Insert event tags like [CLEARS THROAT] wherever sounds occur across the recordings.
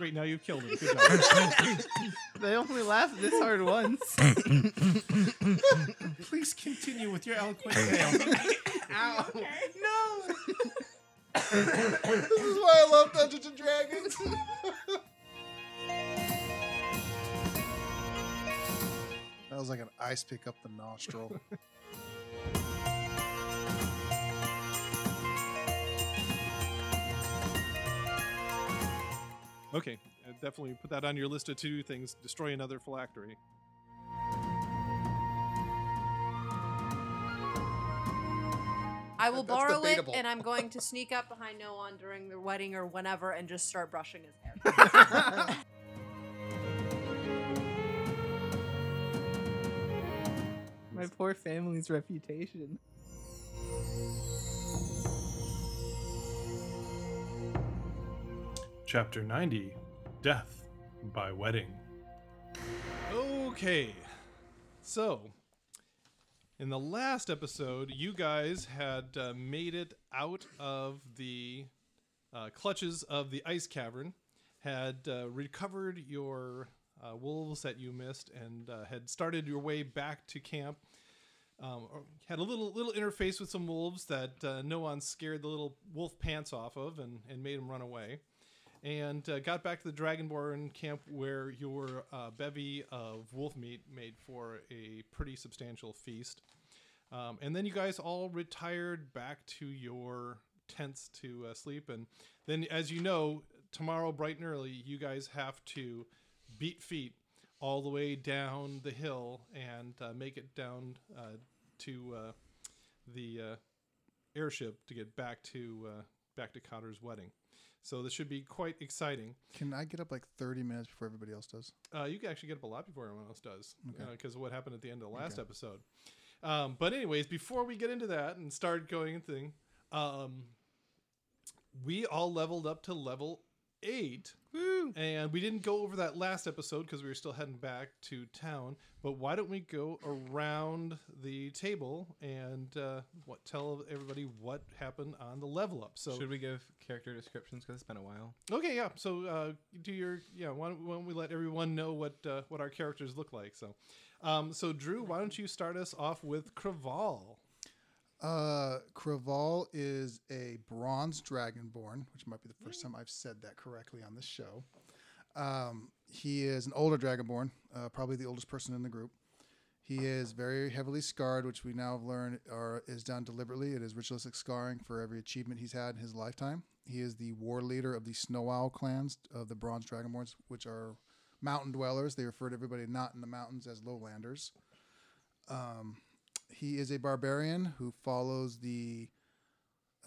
Great, now you've killed him. Good job. [LAUGHS] They only laugh this hard once. [LAUGHS] Please continue with your eloquent tale. [LAUGHS] Ow. No. this is why I love Dungeons and Dragons. that was like an ice pick up the nostril. Okay, uh, definitely put that on your list of to-do things. Destroy another phylactery. I will That's borrow it, and I'm going to sneak up behind Noan during the wedding or whenever, and just start brushing his hair. [LAUGHS] My poor family's reputation. Chapter 90 Death by Wedding. Okay, so in the last episode, you guys had uh, made it out of the uh, clutches of the ice cavern, had uh, recovered your uh, wolves that you missed, and uh, had started your way back to camp. Um, had a little little interface with some wolves that uh, Noan scared the little wolf pants off of and, and made them run away and uh, got back to the Dragonborn camp where your uh, bevy of wolf meat made for a pretty substantial feast. Um, and then you guys all retired back to your tents to uh, sleep. And then, as you know, tomorrow, bright and early, you guys have to beat feet all the way down the hill and uh, make it down uh, to uh, the airship to get back to back to Cotter's wedding. So this should be quite exciting. Can I get up like 30 minutes before everybody else does? Uh, you can actually get up a lot before everyone else does, Okay. because of what happened at the end of the last Okay. episode. Um, but anyways, before we get into that and start going and thing, um, we all leveled up to level eight, Woo! and we didn't go over that last episode because we were still heading back to town. But why don't we go around the table and uh, what tell everybody what happened on the level up? So Should we give character descriptions? Because it's been a while. Okay, yeah. So uh, do your yeah. Why don't, why don't we let everyone know what uh, what our characters look like? So, um, so Drew, why don't you start us off with Craval? Uh, Craval is a bronze dragonborn, which might be the first time I've said that correctly on this show. Um, he is an older dragonborn, uh, probably the oldest person in the group. He is very heavily scarred, which we now have learned are, is done deliberately. It is ritualistic scarring for every achievement he's had in his lifetime. He is the war leader of the Snow Owl clans of the Bronze Dragonborns, which are mountain dwellers. They refer to everybody not in the mountains as lowlanders. Um, he is a barbarian who follows the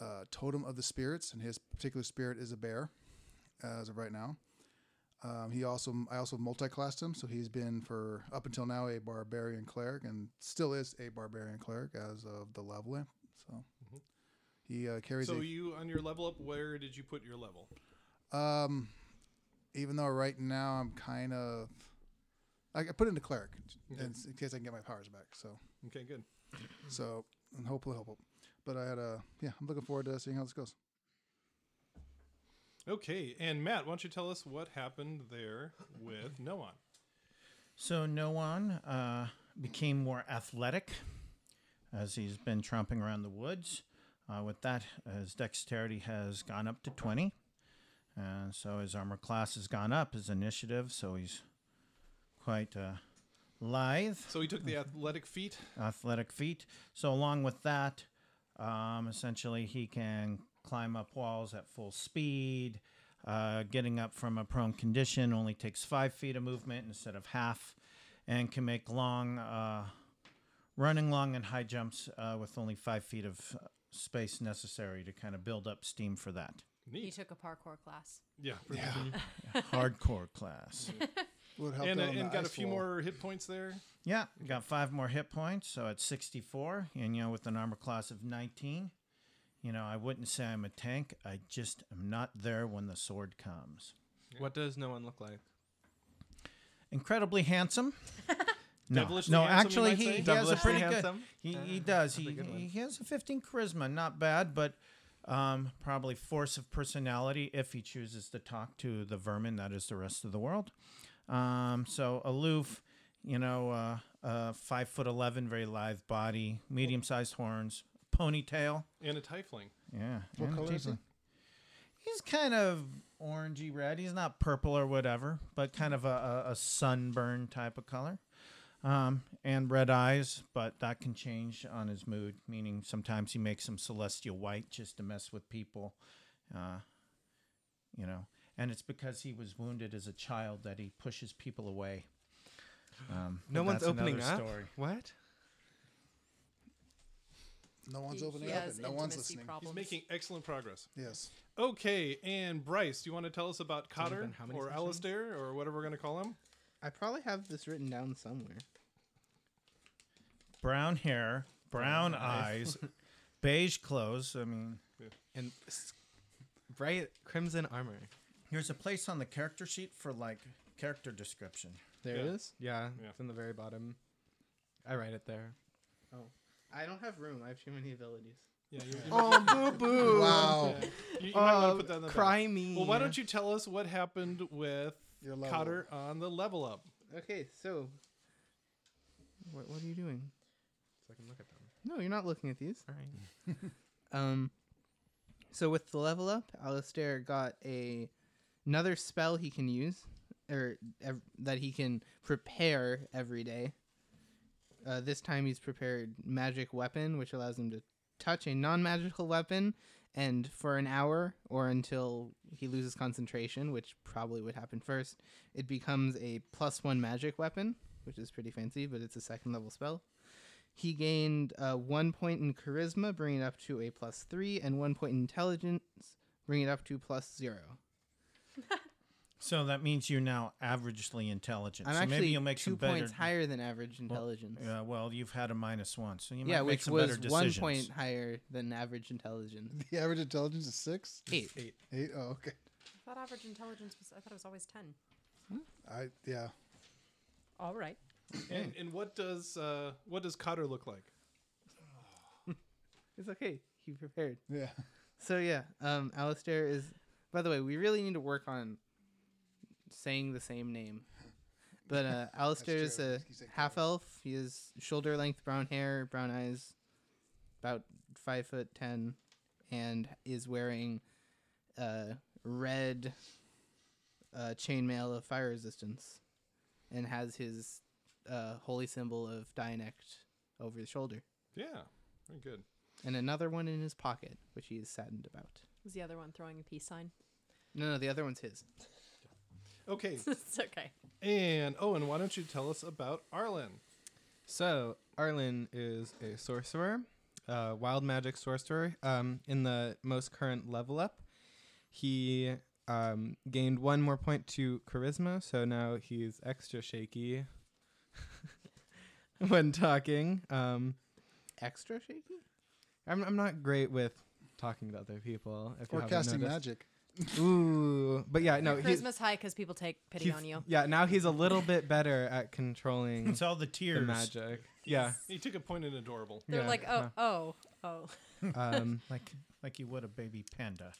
uh, totem of the spirits, and his particular spirit is a bear, as of right now. Um, he also, I also multi-classed him, so he's been for up until now a barbarian cleric, and still is a barbarian cleric as of the level. up. So Mhm. he uh, carries So a you on your level up, where did you put your level? um, even though right now I'm kind of, I I put it into cleric in, in case I can get my powers back. So, Okay, good. so and hopefully, hopefully, but I had a yeah. I'm looking forward to seeing how this goes. Okay, and Matt, why don't you tell us what happened there with Noan? So Noan uh, became more athletic as he's been tromping around the woods. Uh, with that, his dexterity has gone up to 20. And so his armor class has gone up, his initiative, so he's quite uh, lithe, So he took the athletic feat. athletic feat. So along with that, um, essentially he can climb up walls at full speed. Uh, getting up from a prone condition only takes five feet of movement instead of half, and can make long, uh, running long and high jumps uh, with only five feet of uh, space necessary to kind of build up steam for that. he took a parkour class. Yeah. Yeah. [LAUGHS] Hardcore class. [LAUGHS] Would help And, uh, and got a few wall. more hit points there. Yeah, got five more hit points, so at 64, and you know, with an armor class of 19, you know, I wouldn't say I'm a tank. I just am not there when the sword comes. What does no one look like? Incredibly handsome. [LAUGHS] no, no, handsome, actually, he, he has a Devilishly pretty good. He, Uh, he does. He, good he has a 15 charisma, not bad, but Um, probably force of personality if he chooses to talk to the vermin that is the rest of the world. Um, so aloof, you know, uh, uh, five foot eleven, very lithe body, medium sized horns, ponytail. And a tiefling. Yeah. What and a color is he? tiefling. He's kind of orangey red. He's not purple or whatever, but kind of a, a, a sunburn type of color. Um, and red eyes, but that can change on his mood, meaning sometimes he makes them celestial white just to mess with people. Uh, you know, and it's because he was wounded as a child that he pushes people away. Um, No one's opening up. Story. What? No one's He- opening he up has and no one's intimacy listening. He's Problems. making excellent progress. Yes. Okay, and Bryce, do you want to tell us about only Cotter been how many or sessions? Alistair or whatever we're going to call him? I probably have this written down somewhere. Brown hair, brown eyes, beige clothes. I mean, And s- bright crimson armor. Here's a place on the character sheet for like character description. There Yeah. it is. Yeah, Yeah. it's in the very bottom. I write it there. Oh, I don't have room. I have too many abilities. Yeah, you, you, [LAUGHS] [LAUGHS] Oh, boo boo! [LAUGHS] Wow. yeah. you, you might want Uh, to put that in the back. Cry me. Well, why don't you tell us what happened with Your level. Cotter on the level up? Okay, so what what are you doing? So I can look at them. No, you're not looking at these. All right. Um, so with the level up, Alistair got a another spell he can use, or ev- that he can prepare every day. Uh, this time he's prepared magic weapon, which allows him to touch a non-magical weapon, and for an hour or until he loses concentration, which probably would happen first, it becomes a plus one magic weapon, which is pretty fancy, but it's a second level spell. He gained uh, one point in charisma, bringing it up to a plus three, and one point in intelligence, bringing it up to plus zero. So that means you're now averagely intelligent. I'm so actually maybe you'll make two some better. points higher than average intelligence. Yeah, well, you've had a minus one, so you might yeah, make which some was better one point higher than average intelligence. The average intelligence is six. Eight. Eight. Eight. Oh, okay. I thought average intelligence was. I thought it was always ten. I yeah. All right. And, and what does uh, what does Cotter look like? [LAUGHS] It's okay. He prepared. Yeah. So yeah, um, Alistair is. By the way, we really need to work on saying the same name. But uh, [LAUGHS] Alistair is a Just keep saying half elf. He has shoulder length brown hair, brown eyes, about five foot ten, and is wearing uh, red uh, chainmail of fire resistance, and has his uh, holy symbol of Dianect over his shoulder, Yeah, very good. and another one in his pocket, which he is saddened about. Was the other one throwing a peace sign? No, no, the other one's his. Okay, [LAUGHS] it's okay. and oh, and why don't you tell us about Arlen? So Arlen is a sorcerer, uh, wild magic sorcerer. Um, in the most current level up, he um, gained one more point to charisma, so now he's extra shaky [LAUGHS] when talking. Um, Extra shaky? I'm I'm not great with talking to other people. If you Or haven't casting noticed. magic. Ooh, but yeah, no, Your he's, charisma's high because people take pity on you. Yeah, now he's a little bit better at controlling It's all the the tears. magic. Yeah. He took a point in adorable. They're yeah, like, oh, oh, oh. [LAUGHS] um, [LAUGHS] like like you would a baby panda.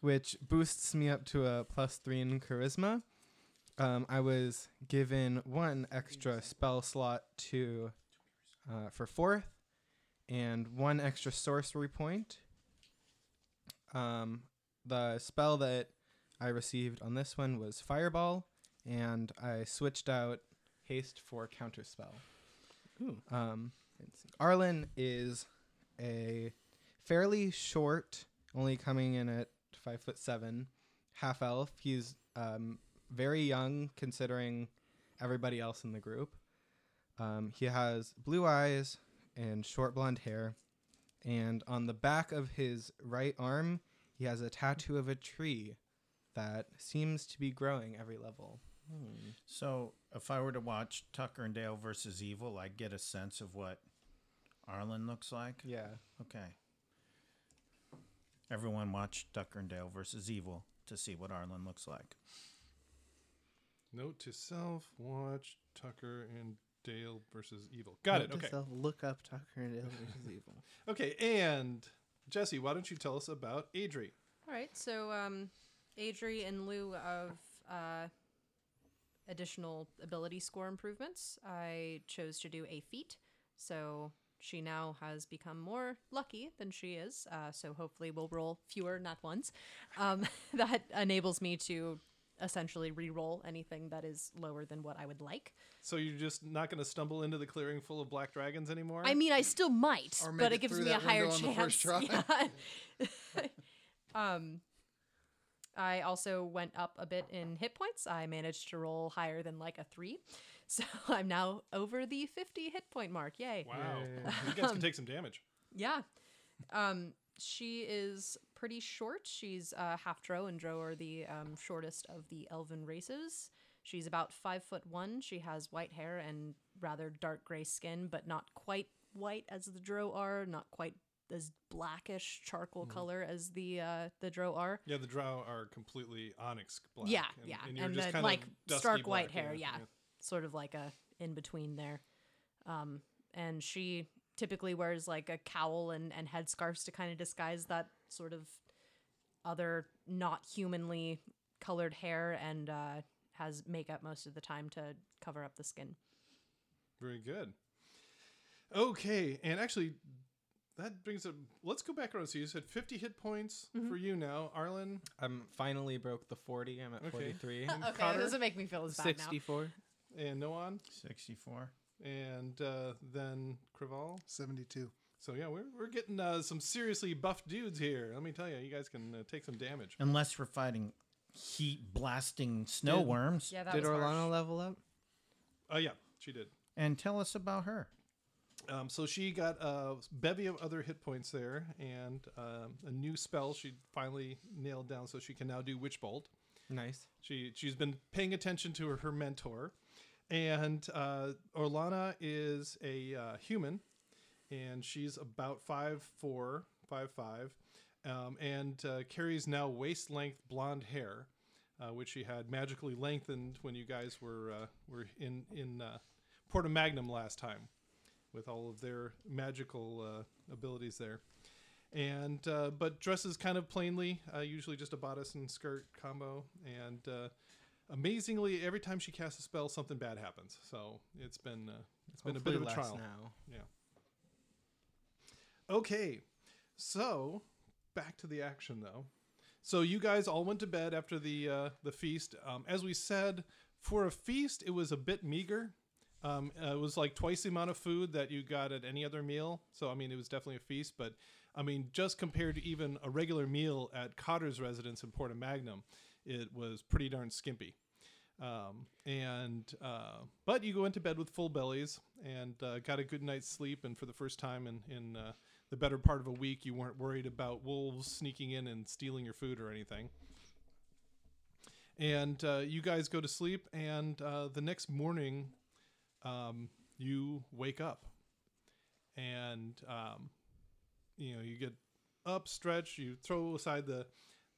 which boosts me up to a plus three in charisma. Um, I was given one extra spell slot to uh, for fourth, and one extra sorcery point. Um, the spell that I received on this one was Fireball, and I switched out Haste for Counterspell. Ooh. Um, Arlen is a fairly short, only coming in at five foot seven, half elf. He's um, very young considering everybody else in the group. Um, he has blue eyes and short blonde hair, and on the back of his right arm, he has a tattoo of a tree that seems to be growing every level. Hmm. So if I were to watch Tucker and Dale versus Evil, I'd get a sense of what Arlen looks like. Yeah. Okay. Everyone watch Tucker and Dale versus Evil to see what Arlen looks like. Note to self: Watch Tucker and Dale versus Evil. Got it. Note to Okay. self, look up Tucker and Dale versus Evil. [LAUGHS] Okay, and Jesse, why don't you tell us about Adri? All right, so um, Adri, in lieu of uh, additional ability score improvements, I chose to do a feat. So she now has become more lucky than she is. Uh, so hopefully, we'll roll fewer not ones. Um, [LAUGHS] that enables me to essentially re-roll anything that is lower than what I would like. So you're just not going to stumble into the clearing full of black dragons anymore? I mean, I still might, Or but it it gives me a higher window on the chance. [LAUGHS] try. Yeah. [LAUGHS] um, I also went up a bit in hit points. I managed to roll higher than like a three, [LAUGHS] so I'm now over the 50 hit point mark. Yay! wow. You guys can take some damage. Yeah. Um, she is pretty short. She's uh, half Drow, and Drow are the um, shortest of the elven races. She's about five foot one. She has white hair and rather dark gray skin, but not quite white as the Drow are. Not quite as blackish charcoal color as the uh, the Drow are. Yeah, the drow are completely onyx black. Yeah, and, yeah, and and then, like, stark white hair, yeah. Sort of like a in between there. Um, and she typically wears like a cowl and, and headscarves to kind of disguise that sort of other not humanly colored hair and uh, has makeup most of the time to cover up the skin. Very good. Okay, and actually, that brings up. Let's go back around. So you said 50 hit points Mm-hmm. for you now, Arlen. I'm finally broke the 40. I'm at Okay. 43. [LAUGHS] Okay, Cotter, that doesn't make me feel as bad now. 64. and Noan, 64. And uh, then Craval. 72. So yeah, we're we're getting uh, some seriously buffed dudes here. Let me tell you, you guys can uh, take some damage. Unless we're fighting heat blasting snow Did- worms. Yeah, that Did was harsh. Orlana level up? Oh yeah, she did. And tell us about her. Um, so she got a bevy of other hit points there, and um, a new spell she finally nailed down. So she can now do Witch Bolt. nice. She she's been paying attention to her, her mentor, and uh, Orlana is a uh, human, and she's about five four, five five, um, and uh, carries now waist length blonde hair, uh, which she had magically lengthened when you guys were uh, were in in uh, Porta Magnum last time, with all of their magical uh, abilities there and but dresses kind of plainly, usually just a bodice and skirt combo. And amazingly, every time she casts a spell, something bad happens. So it's been uh, it's been a bit of a trial. now. Yeah. Okay, so back to the action though. So you guys all went to bed after the uh, the feast. Um, as we said, for a feast, it was a bit meager. Um, uh, it was like twice the amount of food that you got at any other meal. So I mean, it was definitely a feast. But I mean, just compared to even a regular meal at Cotter's residence in Porta Magnum, it was pretty darn skimpy. Um, and uh, but you go into bed with full bellies and uh, got a good night's sleep. And for the first time in in uh, the better part of a week, you weren't worried about wolves sneaking in and stealing your food or anything. And uh, you guys go to sleep, and uh, the next morning, um, you wake up, and um, you know you get up, stretch, you throw aside the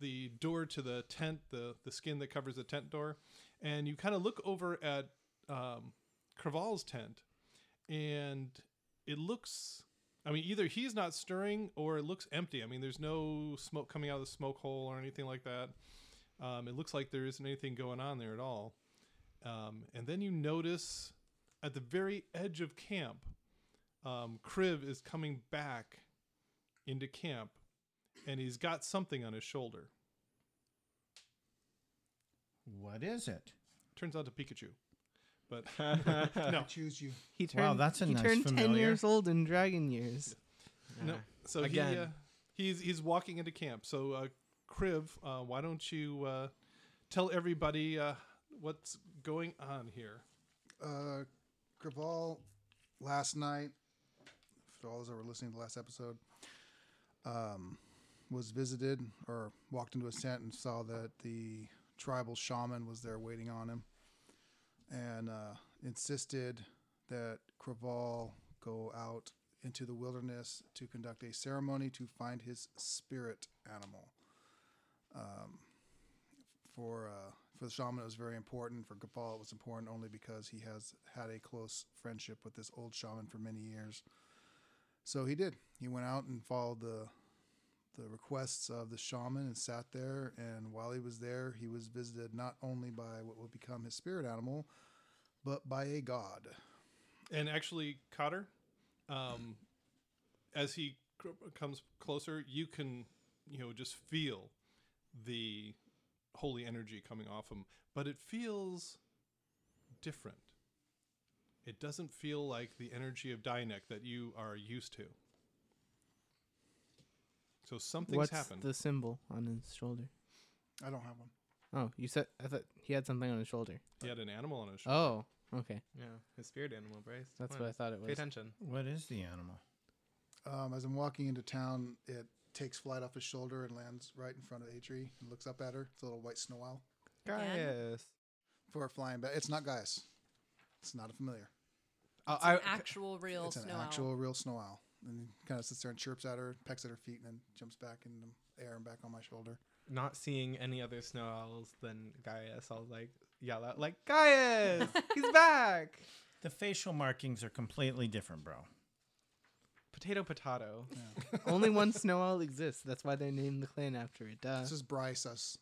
the door to the tent, the the skin that covers the tent door, and you kind of look over at um, Craval's tent, and it looks. I mean, either he's not stirring or it looks empty. I mean, there's no smoke coming out of the smoke hole or anything like that. Um, it looks like there isn't anything going on there at all. Um, and then you notice at the very edge of camp, um, is coming back into camp, and he's got something on his shoulder. What is it? Turns out to Pikachu, but [LAUGHS] no, choose you. He turned, Wow, that's a he nice turned 10 familiar. years old in dragon years. no. So Again. he uh, he's he's walking into camp. So uh, Kriv, uh, why don't you uh, tell everybody uh, what's going on here? Uh, Craval, last night, for all those that were listening to the last episode, um, was visited or walked into a tent and saw that the tribal shaman was there waiting on him and uh, insisted that Craval go out into the wilderness to conduct a ceremony to find his spirit animal. Um, for uh, for the shaman, it was very important. For Gopal, it was important only because he has had a close friendship with this old shaman for many years. So he did. He went out and followed the the requests of the shaman and sat there. And while he was there, he was visited not only by what would become his spirit animal, but by a god. And actually, Cotter, um, as he comes closer, you can, you know, just feel the holy energy coming off him, but it feels different. It doesn't feel like the energy of Dynek that you are used to. So something's What's happened. the symbol on his shoulder? I don't have one. Oh, you said I thought he had something on his shoulder. he had an animal on his shoulder. Oh, okay. Yeah, his spirit animal, Bryce. That's Come what I thought it Pay was. attention. What is the animal? Um, as I'm walking into town, it takes flight off his shoulder and lands right in front of Adri and looks up at her. It's a little white snow owl. Again? Gaius. For flying back. It's not Gaius. It's not a familiar. Uh, It's I, an actual real it's an snow owl. actual real snow owl. And he kind of sits there and chirps at her, pecks at her feet, and then jumps back in the air and back on my shoulder. not seeing any other snow owls than Gaius, I'll like yell out like Gaius, [LAUGHS] he's back. The facial markings are completely different, bro. Potato, potato. Only one snow owl exists. That's why they named the clan after it. Duh. This is Bryce. Us.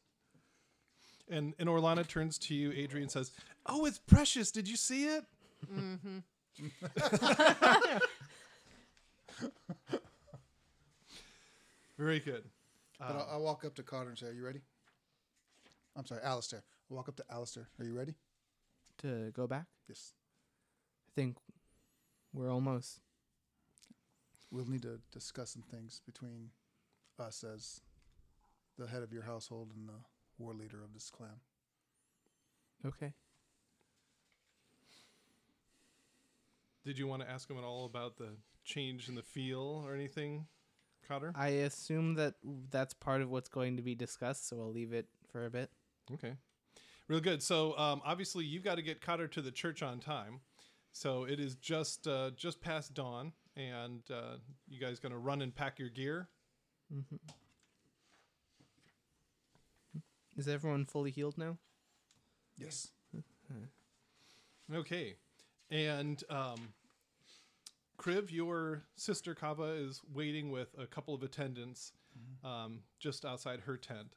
And and Orlana turns to you, Adrian, and says, "Oh, it's precious. Did you see it?" Mm-hmm. [LAUGHS] [LAUGHS] [LAUGHS] Very good. But Um, I'll, I'll walk up to Carter and say, Are you ready? I'm sorry, Alistair. I'll walk up to Alistair. Are you ready? To go back, Yes. I think we're almost. We'll need to discuss some things between us as the head of your household and the war leader of this clan. Okay. Did you want to ask him at all about the change in the feel or anything, Cotter? I assume that that's part of what's going to be discussed, so I'll leave it for a bit. Okay, real good. So um, obviously you've got to get Cotter to the church on time. So it is just uh, just past dawn, and uh, you guys gonna run and pack your gear. Mm-hmm. Is everyone fully healed now? Yes. Okay, and um, Kriv, your sister Kava is waiting with a couple of attendants um, just outside her tent.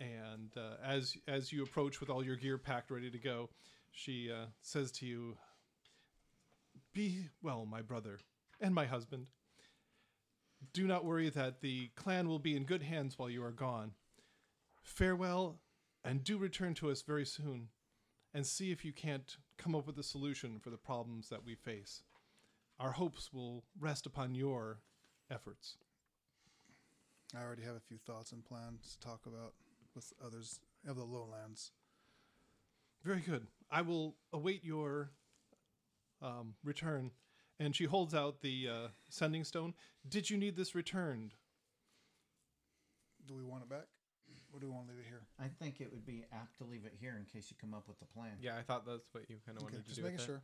And uh, as as you approach with all your gear packed, ready to go, she uh, says to you, "Be well, my brother and my husband. Do not worry that the clan will be in good hands while you are gone. Farewell, and do return to us very soon, and see if you can't come up with a solution for the problems that we face. Our hopes will rest upon your efforts." I already have a few thoughts and plans to talk about with others of the lowlands. Very good. I will await your um, return. And she holds out the uh, sending stone. Did you need this returned? Do we want it back? Or do we want to leave it here? I think it would be apt to leave it here in case you come up with a plan. Yeah, I thought that's what you kind of Okay, wanted to just do. Just making with it. sure.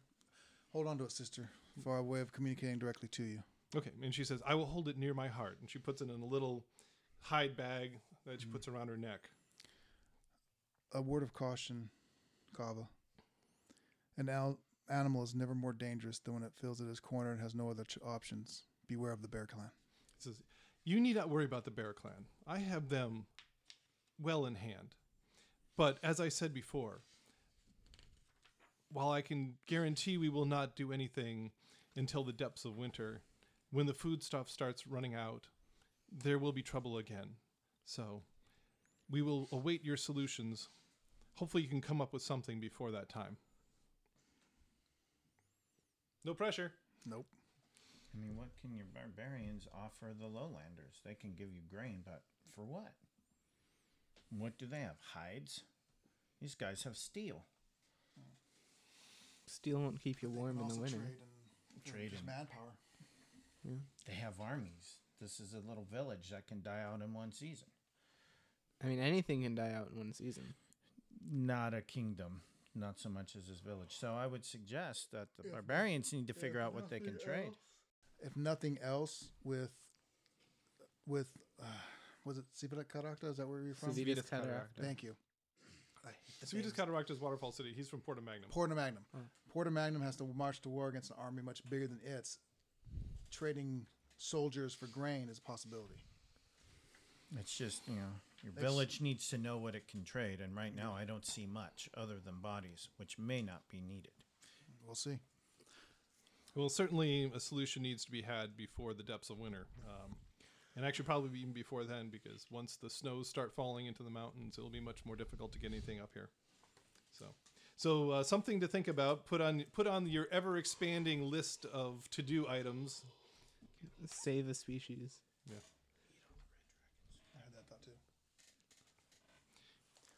Hold on to it, sister, for our way of communicating directly to you. Okay. And she says, I will hold it near my heart. And she puts it in a little hide bag that she mm-hmm. puts around her neck. A word of caution, Kava. An al- animal is never more dangerous than when it feels it is cornered and has no other ch- options. Beware of the bear clan. It says, You need not worry about the Bear Clan. I have them well in hand. But as I said before, while I can guarantee we will not do anything until the depths of winter, when the food stuff starts running out, there will be trouble again. So we will await your solutions. Hopefully, you can come up with something before that time. No pressure. Nope. I mean, what can your barbarians offer the lowlanders? They can give you grain, but for what? What do they have? Hides? These guys have steel. Steel won't keep you warm in the winter. Trade just in- manpower. They have armies. This is a little village that can die out in one season. I mean, anything can die out in one season. Not a kingdom, not so much as this village. So I would suggest that the If- barbarians need to figure out what they can nothing trade. If nothing else, with with uh, was it Sibira Karakta? Is that where you're from? Civitas Civitas Thank you. I hate the Sweetest names. Cataract is Waterfall City. He's from Porta Magnum. Porta Magnum. Porta Magnum has to march to war against an army much bigger than its. Trading soldiers for grain is a possibility. It's just you know your village needs to know what it can trade, and right now I don't see much other than bodies, which may not be needed. We'll see. Well, certainly a solution needs to be had before the depths of winter. Um, and actually, probably even before then, because once the snows start falling into the mountains, it'll be much more difficult to get anything up here. So, so uh, something to think about. Put on put on your ever expanding list of to do items. Save a species. Yeah i had that thought too.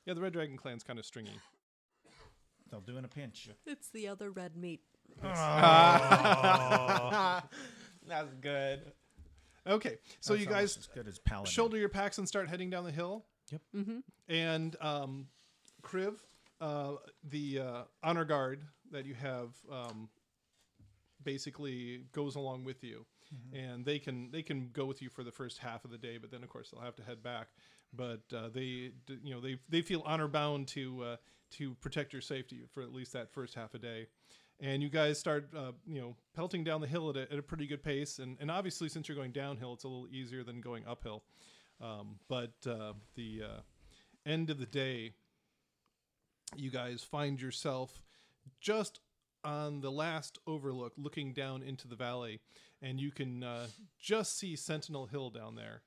Yeah, the Red Dragon Clan's kind of stringy. They'll do in a pinch. [LAUGHS] It's the other red meat. [LAUGHS] [LAUGHS] That's good. Okay, so That's you guys as good as paladin. shoulder your packs and start heading down the hill. Mm-hmm. And um, Kriv, uh, the uh, honor guard that you have, um, basically goes along with you, and they can they can go with you for the first half of the day, but then of course they'll have to head back. But uh, they you know they they feel honor bound to uh, to protect your safety for at least that first half a day. And you guys start, uh, you know, pelting down the hill at a, at a pretty good pace. And, and obviously, since you're going downhill, it's a little easier than going uphill. Um, but uh, the uh, end of the day, you guys find yourself just on the last overlook, looking down into the valley, and you can uh, just see Sentinel Hill down there,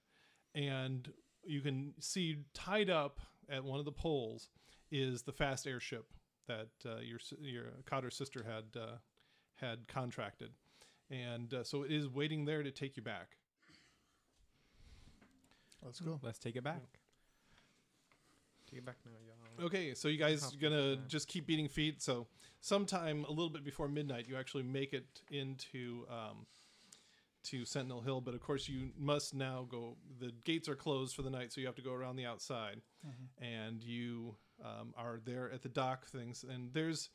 and you can see tied up at one of the poles is the fast airship that uh, your your Cotter sister had uh, had contracted, and uh, so it is waiting there to take you back. Let's go. Let's take it back. Take it back now, y'all. Okay, so you guys Hop gonna on. just keep beating feet. So sometime a little bit before midnight, you actually make it into um, to Sentinel Hill. But of course, you must now go. The gates are closed for the night, so you have to go around the outside, and you um, are there at the dock things. And there's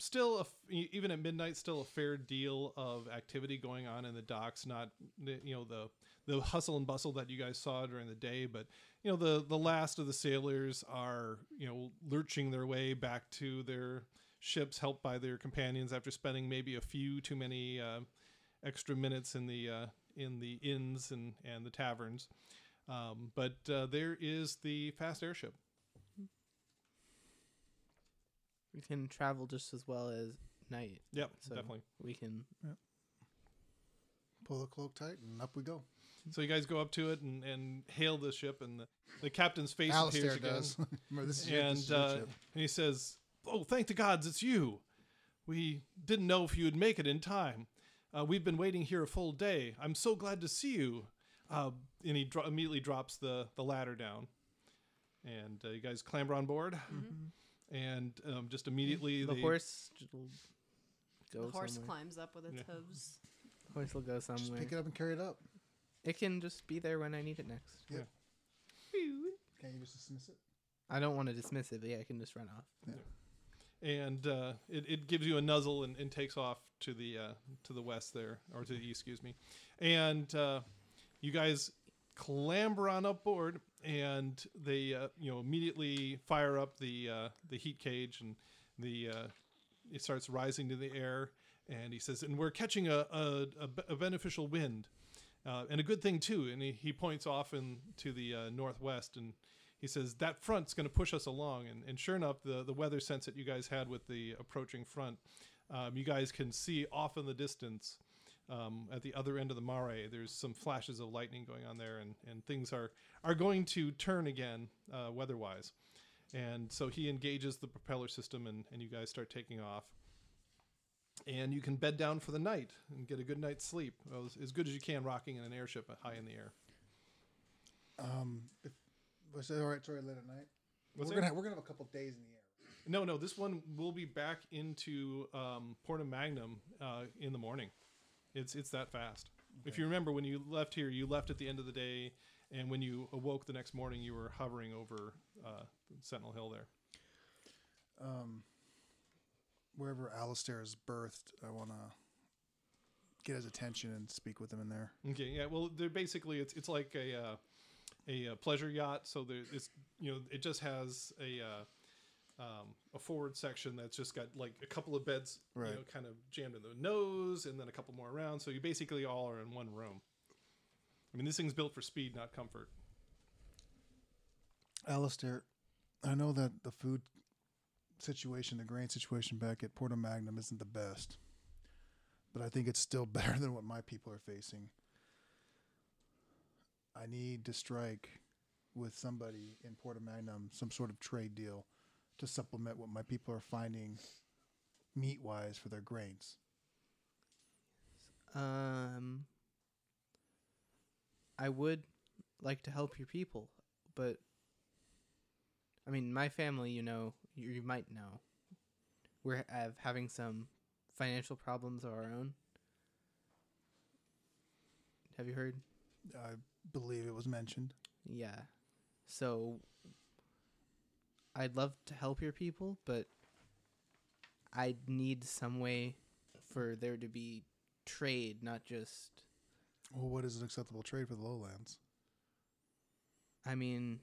still a, even at midnight still a fair deal of activity going on in the docks not you know the the hustle and bustle that you guys saw during the day but you know the the last of the sailors are you know lurching their way back to their ships helped by their companions after spending maybe a few too many uh, extra minutes in the uh, in the inns and and the taverns um, but uh, there is the fast airship We can travel just as well as night. yep So definitely we can. Pull the cloak tight and up we go. So you guys go up to it and, and hail the ship, and the, the captain's face Alistair appears again, does. [LAUGHS] This is and this uh, and he says, "Oh, thank the gods, it's you. We didn't know if you'd make it in time. Uh, we've been waiting here a full day. I'm so glad to see you." Uh, and he dro- immediately drops the the ladder down, and uh, you guys clamber on board, and um, just immediately The they- horse will go the horse somewhere. climbs up with its Yeah. hooves. [LAUGHS] Horse will go Just somewhere. pick it up and carry it up. It can just be there when I need it next. Yeah. Can't you just dismiss it? I don't want to dismiss it, but yeah, I can just run off. Yeah. and uh, it, it gives you a nuzzle and, and takes off to the uh, to the west there or to the east, excuse me. And uh, you guys clamber on up board, and they uh, you know immediately fire up the uh, the heat cage, and the uh, it starts rising to the air. And he says, "And we're catching a a, a beneficial wind, uh, and a good thing too." And he, he points off into the uh, northwest, and he says that front's going to push us along and, and sure enough the, the weather sense that you guys had with the approaching front um, you guys can see off in the distance um, at the other end of the mare there's some flashes of lightning going on there and, and things are, are going to turn again uh, weather-wise and so he engages the propeller system and, and you guys start taking off and you can bed down for the night and get a good night's sleep well, as, as good as you can rocking in an airship high in the air Um, if, was it all right? Sorry, late at night. What's we're gonna have, we're gonna have a couple days in the air. No, no, this one will be back into um, Porta Magnum uh, in the morning. It's it's that fast. If you remember when you left here, you left at the end of the day, and when you awoke the next morning, you were hovering over uh, Sentinel Hill there. Um, wherever Alistair is birthed, I want to get his attention and speak with him in there. Okay, yeah. Well, they're basically it's it's like a uh, a, uh pleasure yacht. So there it's you know it just has a uh, um, a forward section that's just got like a couple of beds, you know, kind of jammed in the nose, and then a couple more around. So you basically all are in one room. I mean, this thing's built for speed, not comfort. Alistair, I know that the food situation, the grain situation back at Porta Magnum isn't the best, but I think it's still [LAUGHS] better than what my people are facing. I need to strike with somebody in Porta Magnum some sort of trade deal to supplement what my people are finding meat wise for their grains. Um, I would like to help your people, but I mean, my family, you know, you, you might know, we're have having some financial problems of our own. Have you heard? I believe it was mentioned. Yeah. So I'd love to help your people, but I need some way for there to be trade, not just Well, what is an acceptable trade for the lowlands? I mean,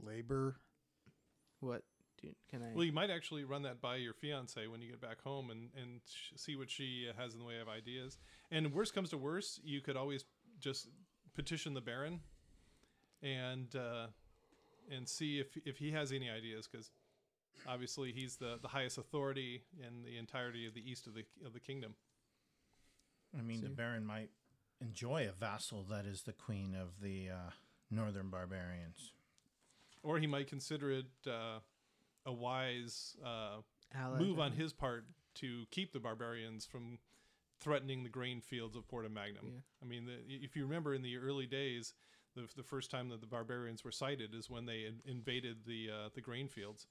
Labor. what do can I Well, you might actually run that by your fiance when you get back home and and sh- see what she has in the way of ideas. And worst comes to worst, you could always just petition the Baron and uh, and see if if he has any ideas because obviously he's the the highest authority in the entirety of the east of the of the kingdom. I mean, the Baron might enjoy a vassal that is the queen of the uh, northern barbarians. Or he might consider it uh, a wise uh, move on his part to keep the barbarians from threatening the grain fields of Porta Magnum. Yeah. I mean, the, if you remember in the early days, the, the first time that the barbarians were sighted is when they in- invaded the uh, the grain fields.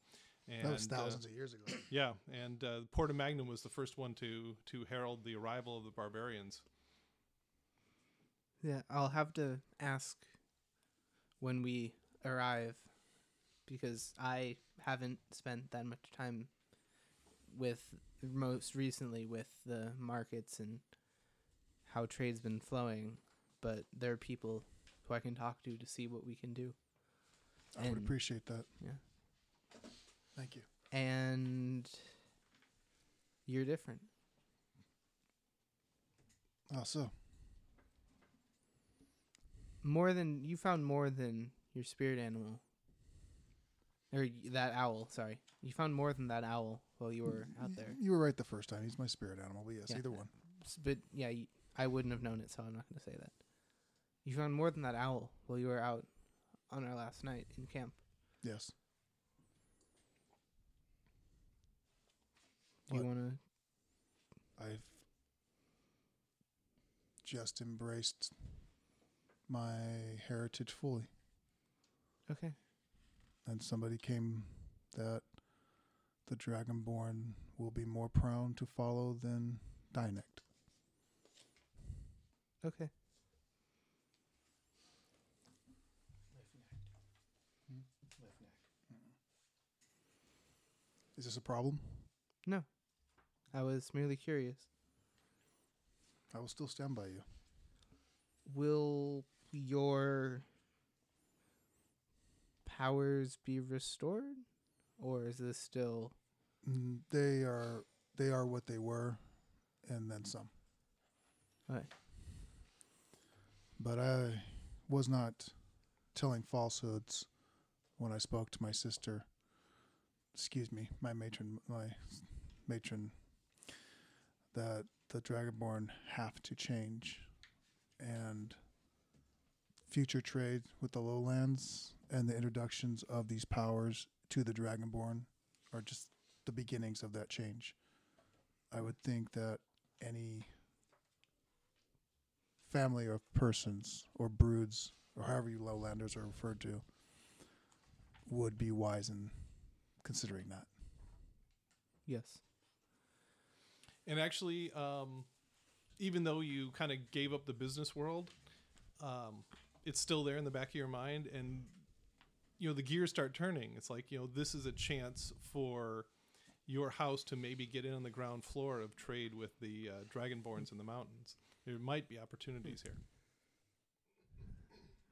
And, that was uh, thousands of years ago. yeah, and uh, Porta Magnum was the first one to to herald the arrival of the barbarians. Yeah, I'll have to ask when we arrive because I haven't spent that much time with most recently with the markets and how trade's been flowing, but there are people who I can talk to to see what we can do. I would appreciate that. Yeah. Thank you. And you're different. Oh, so More than you found more than your spirit animal. Or that owl, sorry. You found more than that owl while you were out there. You were right the first time. He's my spirit animal, but yes, Yeah. either one. But yeah, I wouldn't have known it, so I'm not going to say that. You found more than that owl while you were out on our last night in camp. Yes. Do you want to? I've just embraced my heritage fully. Okay. And somebody came that the Dragonborn will be more prone to follow than Dynect. Okay. Is this a problem? No. I was merely curious. I will still stand by you. Will your powers be restored? Or is this still. Mm, They are they are what they were, and then some. Okay. But I was not telling falsehoods when I spoke to my sister. Excuse me, my matron, my matron. That the Dragonborn have to change, and future trade with the lowlands and the introductions of these powers to the Dragonborn are just the beginnings of that change. I would think that any family of persons or broods or however you lowlanders are referred to would be wise in considering that. Yes. And actually, um, even though you kind of gave up the business world, um, it's still there in the back of your mind, and you know the gears start turning. It's like you know this is a chance for your house to maybe get in on the ground floor of trade with the uh, dragonborns in the mountains. There might be opportunities here.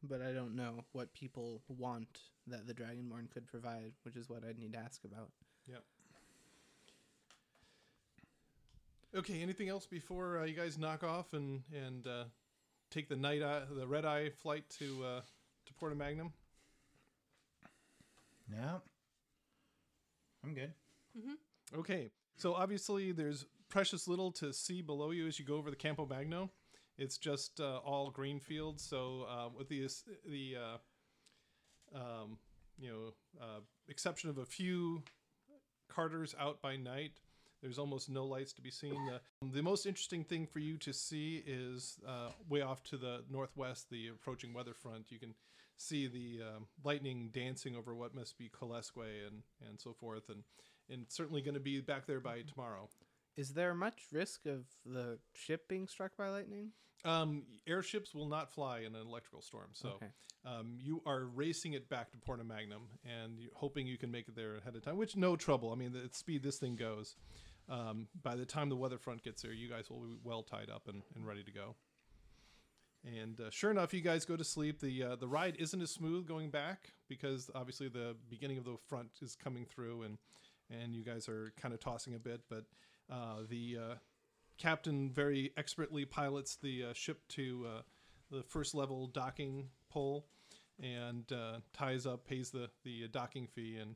But I don't know what people want that the Dragonborn could provide, which is what I'd need to ask about. Yep. Okay, anything else before uh, you guys knock off and and uh, take the night eye, the red eye flight to uh, to Porta Magnum? Yeah. I'm good. Okay, so obviously there's precious little to see below you as you go over the Campo Magno. It's just uh, all green fields. So uh, with the the uh, um, you know uh, exception of a few carters out by night, there's almost no lights to be seen. The, the most interesting thing for you to see is uh, way off to the northwest, the approaching weather front. You can see the um, lightning dancing over what must be Kolesque and and so forth, and and certainly going to be back there by tomorrow. Is there much risk of the ship being struck by lightning? Um, airships will not fly in an electrical storm, so Okay. um, you are racing it back to Porta Magnum and hoping you can make it there ahead of time. Which no trouble. I mean, the speed this thing goes. Um, by the time the weather front gets there, you guys will be well tied up and, and ready to go. And uh, sure enough, you guys go to sleep. the uh, The ride isn't as smooth going back because obviously the beginning of the front is coming through, and and you guys are kind of tossing a bit. But the uh, captain very expertly pilots the uh, ship to uh, the first level docking pole and uh, ties up, pays the the docking fee, and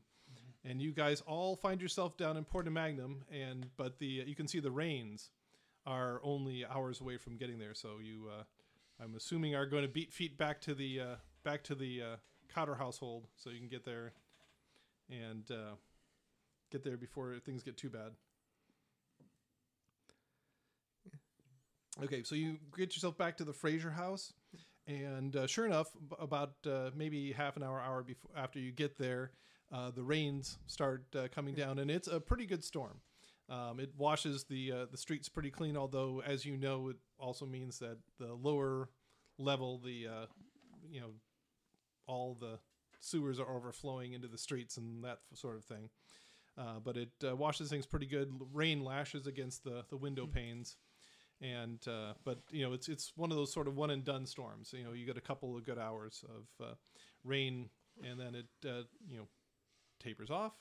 and you guys all find yourself down in Porta Magnum, and but the you can see the rains are only hours away from getting there, so you. Uh, I'm assuming are going to beat feet back to the uh, back to the uh, Cotter household, so you can get there and uh, get there before things get too bad. Okay, so you get yourself back to the Fraser house, and uh, sure enough, b- about uh, maybe half an hour, hour before after you get there, uh, the rains start uh, coming down, and it's a pretty good storm. Um, it washes the uh, the streets pretty clean, although, as you know, it also means that the lower level, the uh, you know, all the sewers are overflowing into the streets and that sort of thing. Uh, but it uh, washes things pretty good. Rain lashes against the, the window panes, and uh, but you know it's it's one of those sort of one and done storms. You know you get a couple of good hours of uh, rain, and then it uh, you know tapers off,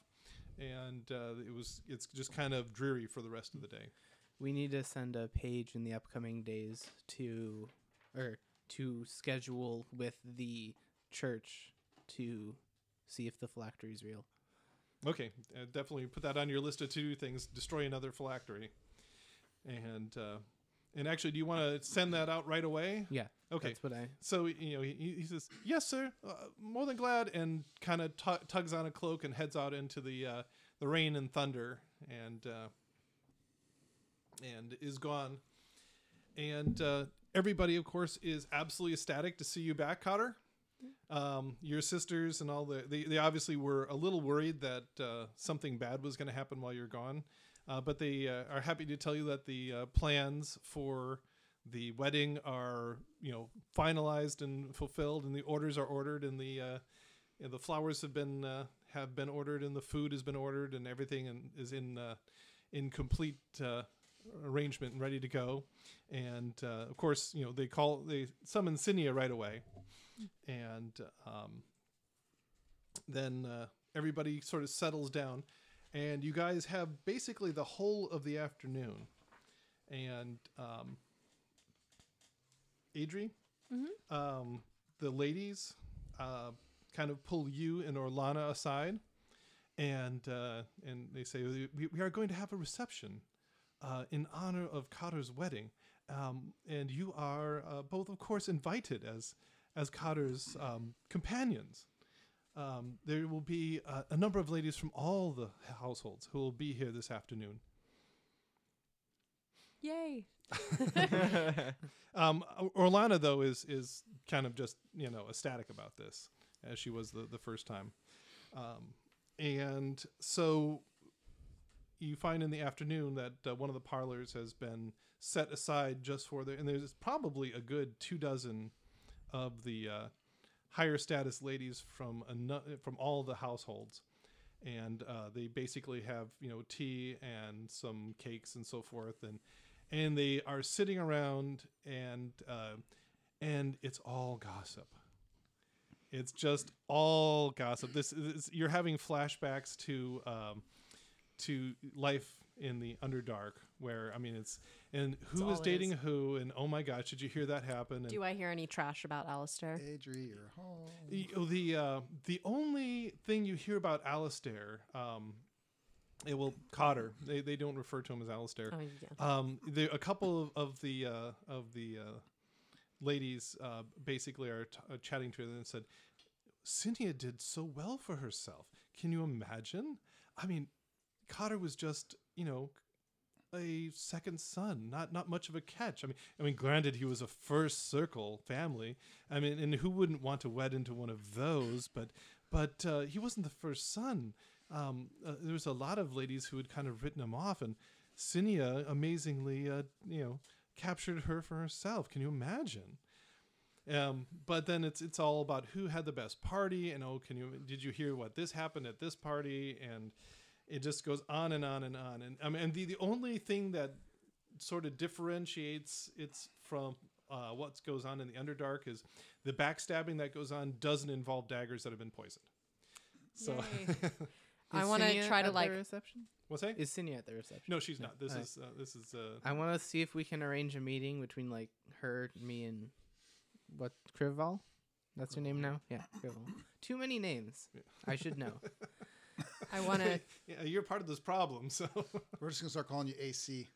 and uh, it was it's just kind of dreary for the rest of the day. We need to send a page in the upcoming days to, or to schedule with the church to see if the phylactery is real. Okay, uh, definitely put that on your list of to do things. Destroy another phylactery, and uh, and actually, do you want to send that out right away? Yeah. Okay. That's what I. So you know, he, he says, "Yes, sir. Uh, more than glad," and kind of tu- tugs on a cloak and heads out into the uh, the rain and thunder, and uh, and is gone. And uh, everybody, of course, is absolutely ecstatic to see you back, Cotter. Um, your sisters and all the they, they obviously were a little worried that uh, something bad was going to happen while you're gone, uh, but they uh, are happy to tell you that the uh, plans for the wedding are you know finalized and fulfilled, and the orders are ordered, and the uh, the flowers have been uh, have been ordered, and the food has been ordered, and everything and is in uh, in complete arrangement and ready to go. And of course, you know they call they summon Cinia right away, and um, then everybody sort of settles down, and you guys have basically the whole of the afternoon, and um, Adri, um, the ladies uh, kind of pull you and Orlana aside, and uh, and they say we, we are going to have a reception uh, in honor of Cotter's wedding, um, and you are uh, both, of course, invited as as Cotter's um, companions. Um, there will be uh, a number of ladies from all the households who will be here this afternoon. Yay! [LAUGHS] Um, Orlana though is is kind of just you know ecstatic about this as she was the the first time, um, and so you find in the afternoon that uh, one of the parlors has been set aside just for the and there's probably a good two dozen of the uh, higher status ladies from from all the households. And uh, they basically have you know tea and some cakes and so forth. And and they are sitting around and uh, and it's all gossip. It's just all gossip. This is you're having flashbacks to um, to life in the Underdark, where I mean it's and who all is it dating who, and oh my gosh, did you hear that happen? And Do I hear any trash about Alistair? Adri, you're home. the oh, the, uh, the only thing you hear about Alistair, um, it will Cotter. They they don't refer to him as Alistair. Oh, yeah. Um, the, a couple of, of the uh, of the uh, ladies uh, basically are t- uh, chatting to her and said, "Cynthia did so well for herself. Can you imagine? I mean, Cotter was just you know." A second son, not not much of a catch. I mean, I mean, granted, he was a first circle family. I mean, and who wouldn't want to wed into one of those? But, but uh, he wasn't the first son. Um, uh, there was a lot of ladies who had kind of written him off, and Cinia amazingly, uh, you know, captured her for herself. Can you imagine? Um, but then it's it's all about who had the best party, and oh, can you did you hear what this happened at this party, and it just goes on and on and on. And I mean, and the the only thing that sort of differentiates it's from uh, what goes on in the Underdark is the backstabbing that goes on doesn't involve daggers that have been poisoned. So [LAUGHS] I want to try to like. the reception. what's that? Is Cinia at the reception? No, she's not. This Alright. is uh, this is uh, I want to see if we can arrange a meeting between like her, me, and what Craval? That's her name now. Yeah, Craval. Too many names. I should know. [LAUGHS] I want to. [LAUGHS] yeah, you're part of this problem. So [LAUGHS] We're just gonna start calling you AC.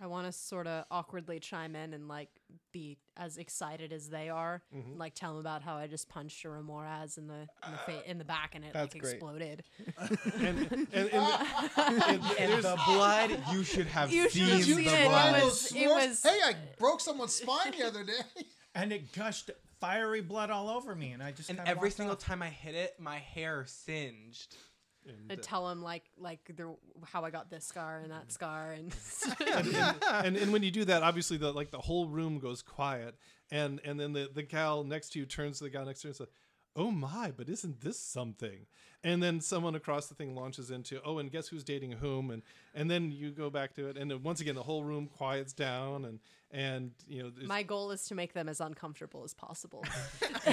I want to sort of awkwardly chime in and like be as excited as they are, Mhm. like tell them about how I just punched a Remorhaz in the in the, fa- in the back and it That's like great. exploded. [LAUGHS] and and, and, and And there's the blood, you should have You should seen have the seen it. It blood. was- it was- Hey, I broke someone's spine the other day. And it gushed fiery blood all over me, and I just and every single off. time I hit it, my hair singed. And, And uh, tell them like like the how I got this scar and that scar and and, [LAUGHS] and, [LAUGHS] and, and when you do that, obviously the like the whole room goes quiet, and and then the the gal next to you turns to the guy next to her and says, "Oh my, but isn't this something?" And then someone across the thing launches into, "Oh, and guess who's dating whom?" And and then you go back to it, and then once again the whole room quiets down, and and you know, my goal is to make them as uncomfortable as possible. [LAUGHS] [LAUGHS]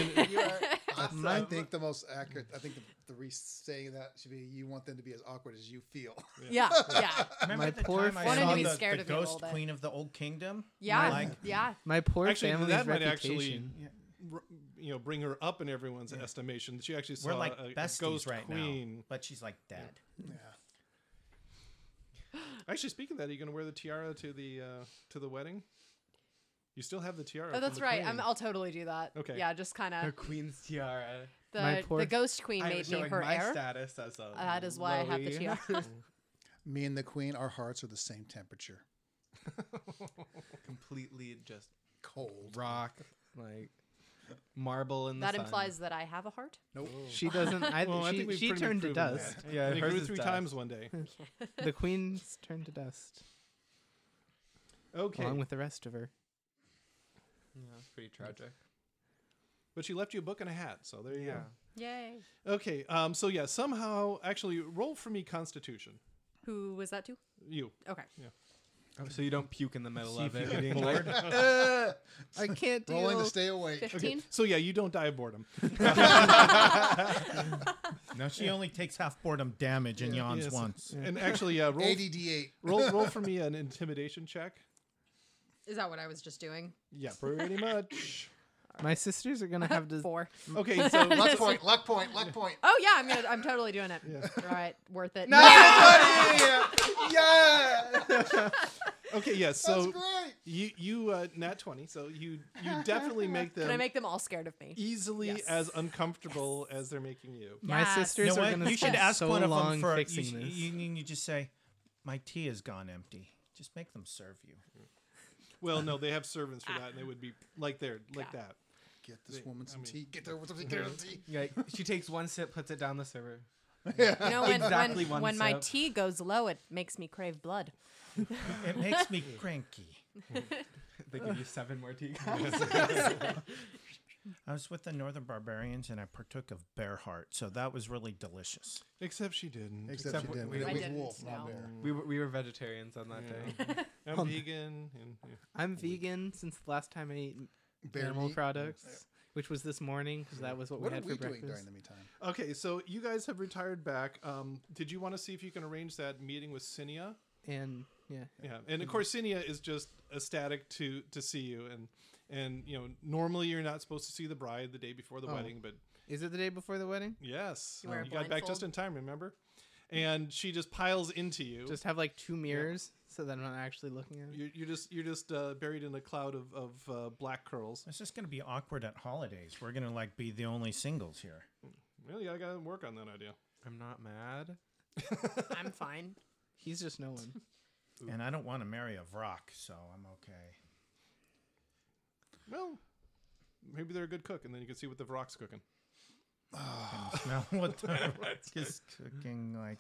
I, I think the most accurate. I think the, the re- saying that should be you want them to be as awkward as you feel. yeah, yeah, [LAUGHS] Remember My the poor time I Wanted saw to the, the of you a little ghost queen of the old kingdom? yeah, Like, yeah. My poor Actually, family's that might reputation. actually- r- you know, bring her up in everyone's estimation. She actually saw we're like a, a ghost right queen. now, but she's like dead. Yeah. [GASPS] Actually, speaking of that, are you going to wear the tiara to the uh, to the wedding? You still have the tiara. Oh, that's right. I'm, I'll totally do that. Okay. Yeah, just kind Her of queen's tiara. My the poor- the ghost queen I'm made me her my heir. status as a That is why I have the tiara. [LAUGHS] Me and the queen, our hearts are the same temperature. [LAUGHS] Completely just Cold. rock, like marble in the that sun. implies that I have a heart. Nope. [LAUGHS] She doesn't. I, Well, I she think we've she pretty turned to proven dust. that. Yeah, And it hers grew is three dust. times one day. [LAUGHS] The queen's turned to dust, Okay, along with the rest of her. Yeah, it's pretty tragic. but she left you a book and a hat, so there you Yeah. Yay. go. Okay, um, so yeah, somehow actually roll for me Constitution. Who was that to? You. Okay. Oh, so you don't puke in the middle See of it. you being bored. like, [LAUGHS] "Uh." I can't deal. Rolling to stay awake. Fifteen. So yeah, you don't die of boredom. [LAUGHS] [LAUGHS] no, she only takes half boredom damage and yawns Yes. once. And actually, uh, roll, Adri. roll roll for me an intimidation check. Is that what I was just doing? Yeah, pretty much. My sisters are gonna have to. [LAUGHS] Four. Okay, [LAUGHS] so Luck point, luck point, luck point. Oh yeah, I'm gonna. I'm totally doing it. All right, worth it. yeah. okay, yeah, That's so great. you you uh, nat twenty, so you you [LAUGHS] definitely make them Can I make them all scared of me? easily Yes. as uncomfortable as they're making you. My Yes. sisters You know are gonna You should ask so one of them for you, fixing sh- this. you, you, you just say, "My tea has gone empty." Just make them serve you. Well, no, they have servants for that, and they would be like there, like Yeah. that. Get this They- woman I some mean- tea. Get her some tea. Get her some tea. Like, she takes one sip, puts it down the server. [LAUGHS] You know, when Exactly when, one when my tea goes low, it makes me crave blood. [LAUGHS] It makes me cranky. [LAUGHS] They give you seven more tea I was with the Northern Barbarians and I partook of bear heart, so that was really delicious. Except she didn't. Except, Except you didn't. we- It I was didn't, wolf, not no. bear. we, were, we were vegetarians on that Yeah. day. I'm vegan. And, yeah. I'm vegan since the last time I ate Bear animal meat. products, which was this morning because that was what, What we are had we for doing breakfast. during the meantime? Okay, so you guys have retired back. Um, did you want to see if you can arrange that meeting with Cinia? and yeah, Yeah, and of course, Cinia is just ecstatic to to see you, and and you know, normally you're not supposed to see the bride the day before the Oh. wedding, but is it the day before the wedding? yes, You wear a you got back just in time. Remember? And she just piles into you. Just have like two mirrors so that I'm not actually looking at it. you're, you're just you're just uh, buried in a cloud of of uh, black curls. It's just going to be awkward at holidays. We're going to like be the only singles here. Really, I gotta work on that idea. I'm not mad. [LAUGHS] I'm fine. He's just no one. And I don't want to marry a Vrock, so I'm okay. Well, maybe they're a good cook, and then you can see what the Vrock's cooking. [SIGHS] Can smell what the [LAUGHS] Vrock is cooking like.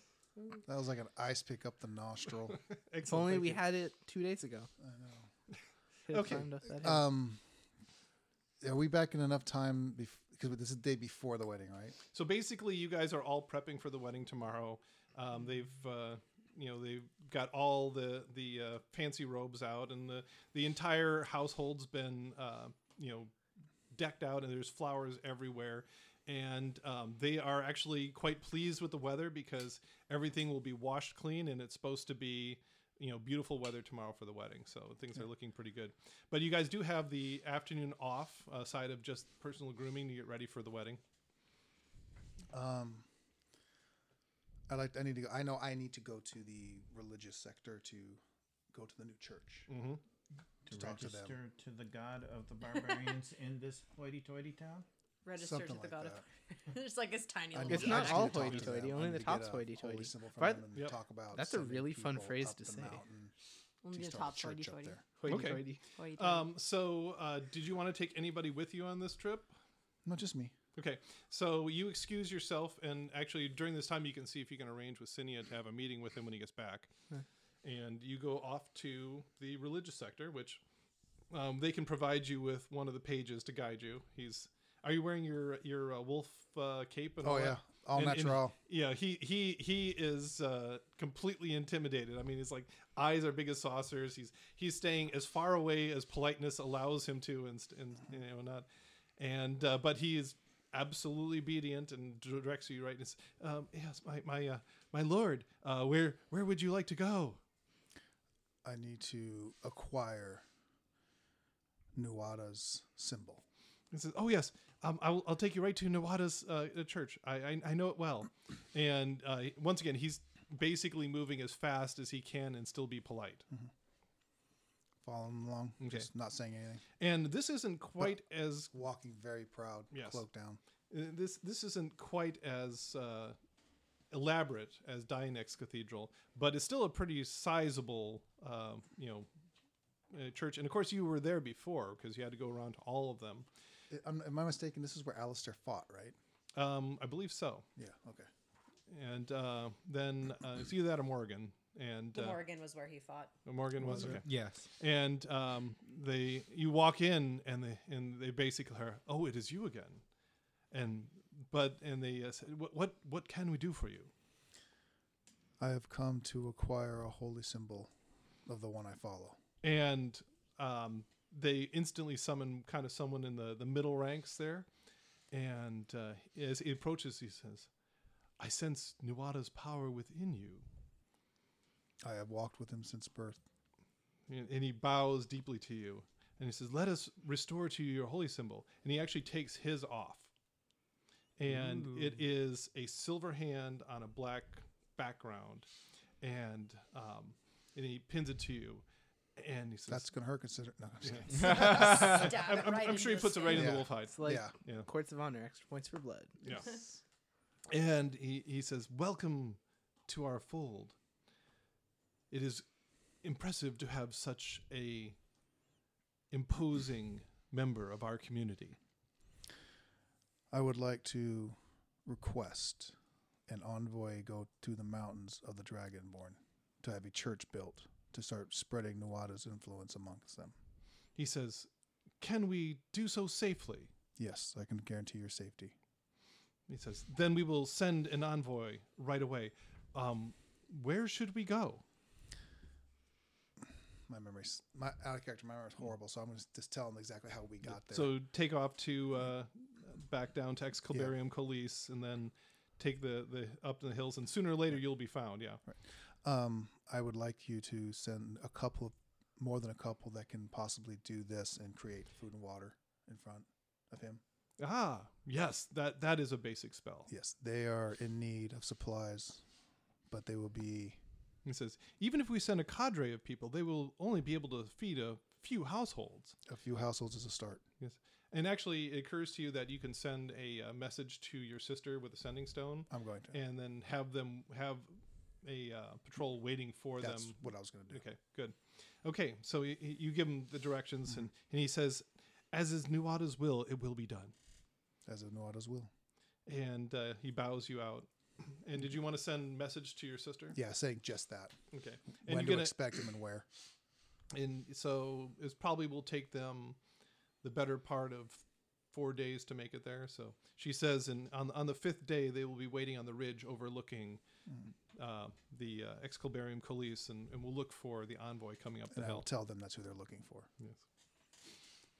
That was like an ice pick up the nostril. [LAUGHS] If only we had it two days ago. I know. [LAUGHS] Could've Okay. climbed up that hill. Um, are we back in enough time? Because this is the day before the wedding, right? So basically, you guys are all prepping for the wedding tomorrow. Um, they've, uh, you know, they've got all the the uh, fancy robes out, and the the entire household's been, uh, you know, decked out, and there's flowers everywhere. And um, they are actually quite pleased with the weather because everything will be washed clean, and it's supposed to be, you know, beautiful weather tomorrow for the wedding. So things are looking pretty good. But you guys do have the afternoon off, aside of just personal grooming to get ready for the wedding. Um, I like. I need to. Go, I know. I need to go to the religious sector to go to the new church. Mm-hmm. To To talk to them. register to the god of the barbarians [LAUGHS] in this hoity-toity town. Register Something to the like god that. of. There's [LAUGHS] like this tiny I little. need It's to- dot. I not all to hoity-toity, only the to top's get hoity-toity. symbol from By them and Yep. talk about That's a really fun phrase to say. Only the start top hoity-toity. there. Hoity-toity. Hoity-toity. Um, so, uh, did you want to take anybody with you on this trip? No, just me. Okay, so you excuse yourself, and actually during this time, you can see if you can arrange with Cinia to have a meeting with him when he gets back. And you go off to the religious sector, which um, they can provide you with one of the pages to guide you. He's. Are you wearing your your uh, wolf uh, cape? And Oh all that? yeah, all And- and- natural. Yeah, he he he is uh, completely intimidated. I mean, he's like eyes are big as saucers. He's he's staying as far away as politeness allows him to, and and you know not, and uh, but he is absolutely obedient and directs you right. And um, yes, my my uh, my lord, uh, where where would you like to go? I need to acquire Nuada's symbol. He says, "Oh yes, um, I'll, I'll take you right to Nuada's uh, uh, church. I, I I know it well." And uh, once again, he's basically moving as fast as he can and still be polite. Following along, Okay. just not saying anything. And this isn't quite as Walking very proud, Yes. cloak down. uh, this this isn't quite as uh, elaborate as Dianix Cathedral, but it's still a pretty sizable, um, you know, uh, church. And of course, you were there before because you had to go around to all of them. I- am, am I mistaken? This is where Alistair fought, right? Um, I believe so. Yeah. Okay. And uh, then uh, it's either that or Morgan. And uh, Morgan was where he fought. Morgan was, Was okay. Yes. And um, they, you walk in, and they, and they basically are, oh, it is you again, and but and they uh, said, what, what, what can we do for you? I have come to acquire a holy symbol of the one I follow. and um, they instantly summon kind of someone in the, the middle ranks there. And uh, as he approaches, he says, I sense Nuada's power within you. I have walked with him since birth. And, and he bows deeply to you. And he says, Let us restore to you your holy symbol. And he actually takes his off. And it is a silver hand on a black background. And, um, and he pins it to you. And he says, That's gonna hurt. Consider no. I'm just Yeah. kidding. Stab [LAUGHS] I'm, I'm- right I'm sure he into puts the it right in the Yeah. wolf hide. It's like Yeah. Yeah. courts of honor, extra points for blood. Yeah. [LAUGHS] And he, he says, Welcome to our fold. It is impressive to have such a imposing member of our community. I would like to request an envoy go to the mountains of the Dragonborn to have a church built to start spreading Nuada's influence amongst them. He says, Can we do so safely? Yes, I can guarantee your safety. He says, Then we will send an envoy right away. Um, where should we go? My memory's my out of character. My memory's horrible, so I'm going to just tell them exactly how we got there. So take off to uh, back down to Excalibarium Colis and then take the, the up the hills, and sooner or later you'll be found. Yeah. Um, I would like you to send a couple more than a couple that can possibly do this and create food and water in front of him. Ah, yes, that that is a basic spell. Yes, they are in need of supplies, but they will be He says, even if we send a cadre of people, they will only be able to feed a few households. a few households is a start. Yes. And actually, it occurs to you that you can send a, uh message to your sister with a sending stone, I'm going to. and then have them have a uh, patrol waiting for them. That's them. what I was going to do. Okay, good. Okay, so y- y- you give him the directions, Mm-hmm. and, and he says, "As is Nuada's will, it will be done." As of Nuada's will. And uh, he bows you out. [CLEARS THROAT] And did you want to send message to your sister? Yeah, saying just that. Okay. And when you're to gonna expect him and where. and so it probably will take them the better part of four days to make it there. So she says, and on on the fifth day they will be waiting on the ridge overlooking uh, the uh, Excalibarium Colis, and, and we'll look for the envoy coming up the And I will hill. tell them that's who they're looking for. Yes.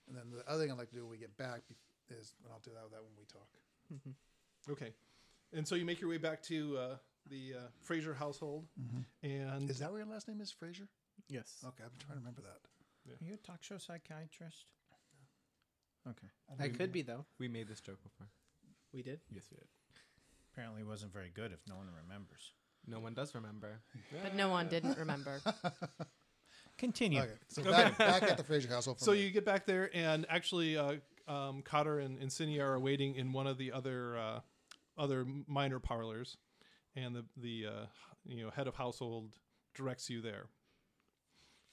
And then the other thing I'd like to do when we get back is, and I'll do that, that when we talk. Okay. And so you make your way back to uh, the uh, Fraser household, and Is that where your last name is, Fraser? Yes. Okay, I'm trying to remember that. Are you a talk show psychiatrist? Okay. I could be though. We made this joke before. We did. Yes, we did. Apparently, it wasn't very good if no one remembers. No one does remember. But no one didn't remember. [LAUGHS] Continue. Okay, so back, back at the Fraser household. So me. you get back there, and actually, uh, um, Cotter and Cinia are waiting in one of the other uh, other minor parlors, and the the uh, you know head of household directs you there.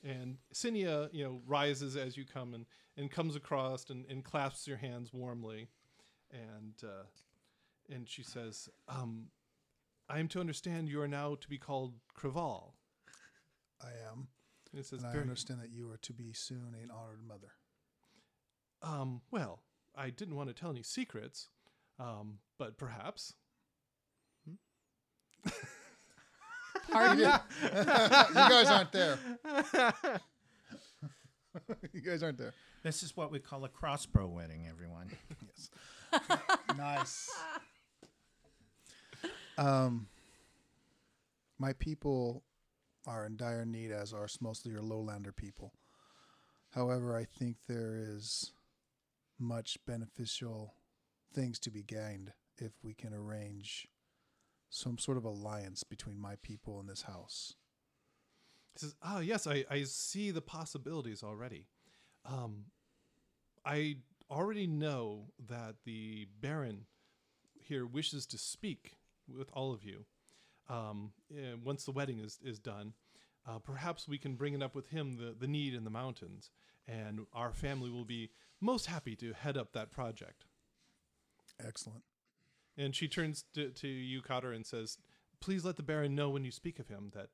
And Cinia, you know, rises as you come and, and comes across and, and clasps your hands warmly, and uh, and she says, um, "I am to understand you are now to be called Craval." I am. And it says, And I "Very- understand that you are to be soon an honored mother. Um, well, I didn't want to tell any secrets, um, but perhaps. [LAUGHS] Pardon? [LAUGHS] you guys aren't there. [LAUGHS] you guys aren't there. This is what we call a crossbow wedding, everyone. Yes. nice. Um, my people are in dire need, as are most of your lowlander people. However, I think there is much beneficial things to be gained if we can arrange some sort of alliance between my people and this house. He says, "Ah, yes, I, I see the possibilities already. Um, I already know that the Baron here wishes to speak with all of you. Um, once the wedding is, is done, uh, perhaps we can bring it up with him the, the need in the mountains, and our family will be most happy to head up that project. Excellent. And she turns to, to you, Cotter, and says, Please let the Baron know when you speak of him that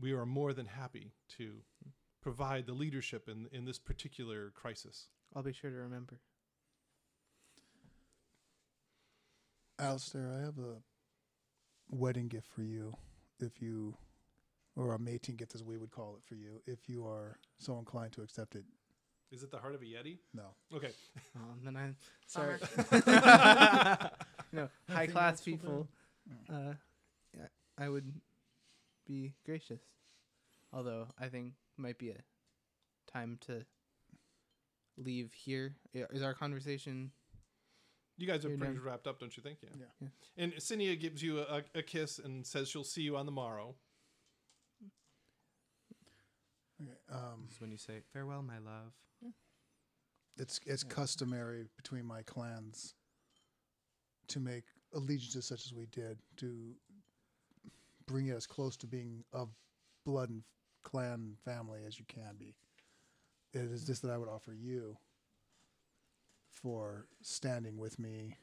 we are more than happy to provide the leadership in, in this particular crisis. I'll be sure to remember. Alistair, I have a wedding gift for you if you, or a mating gift as we would call it for you, if you are so inclined to accept it. Is it the heart of a Yeti? No. Okay. Um, then I'm sorry. [LAUGHS] [LAUGHS] No, high class people. Uh, I would be gracious. Although I think might be a time to leave here is our conversation? You guys are You're pretty done. wrapped up, don't you think? Yeah. Yeah. Yeah. And Cinia gives you a, a kiss and says she'll see you on the morrow. Okay. Um, This is when you say farewell, my love. it's it's customary between my clans to make allegiances such as we did to bring it as close to being of blood and clan family as you can be. It is this that I would offer you for standing with me,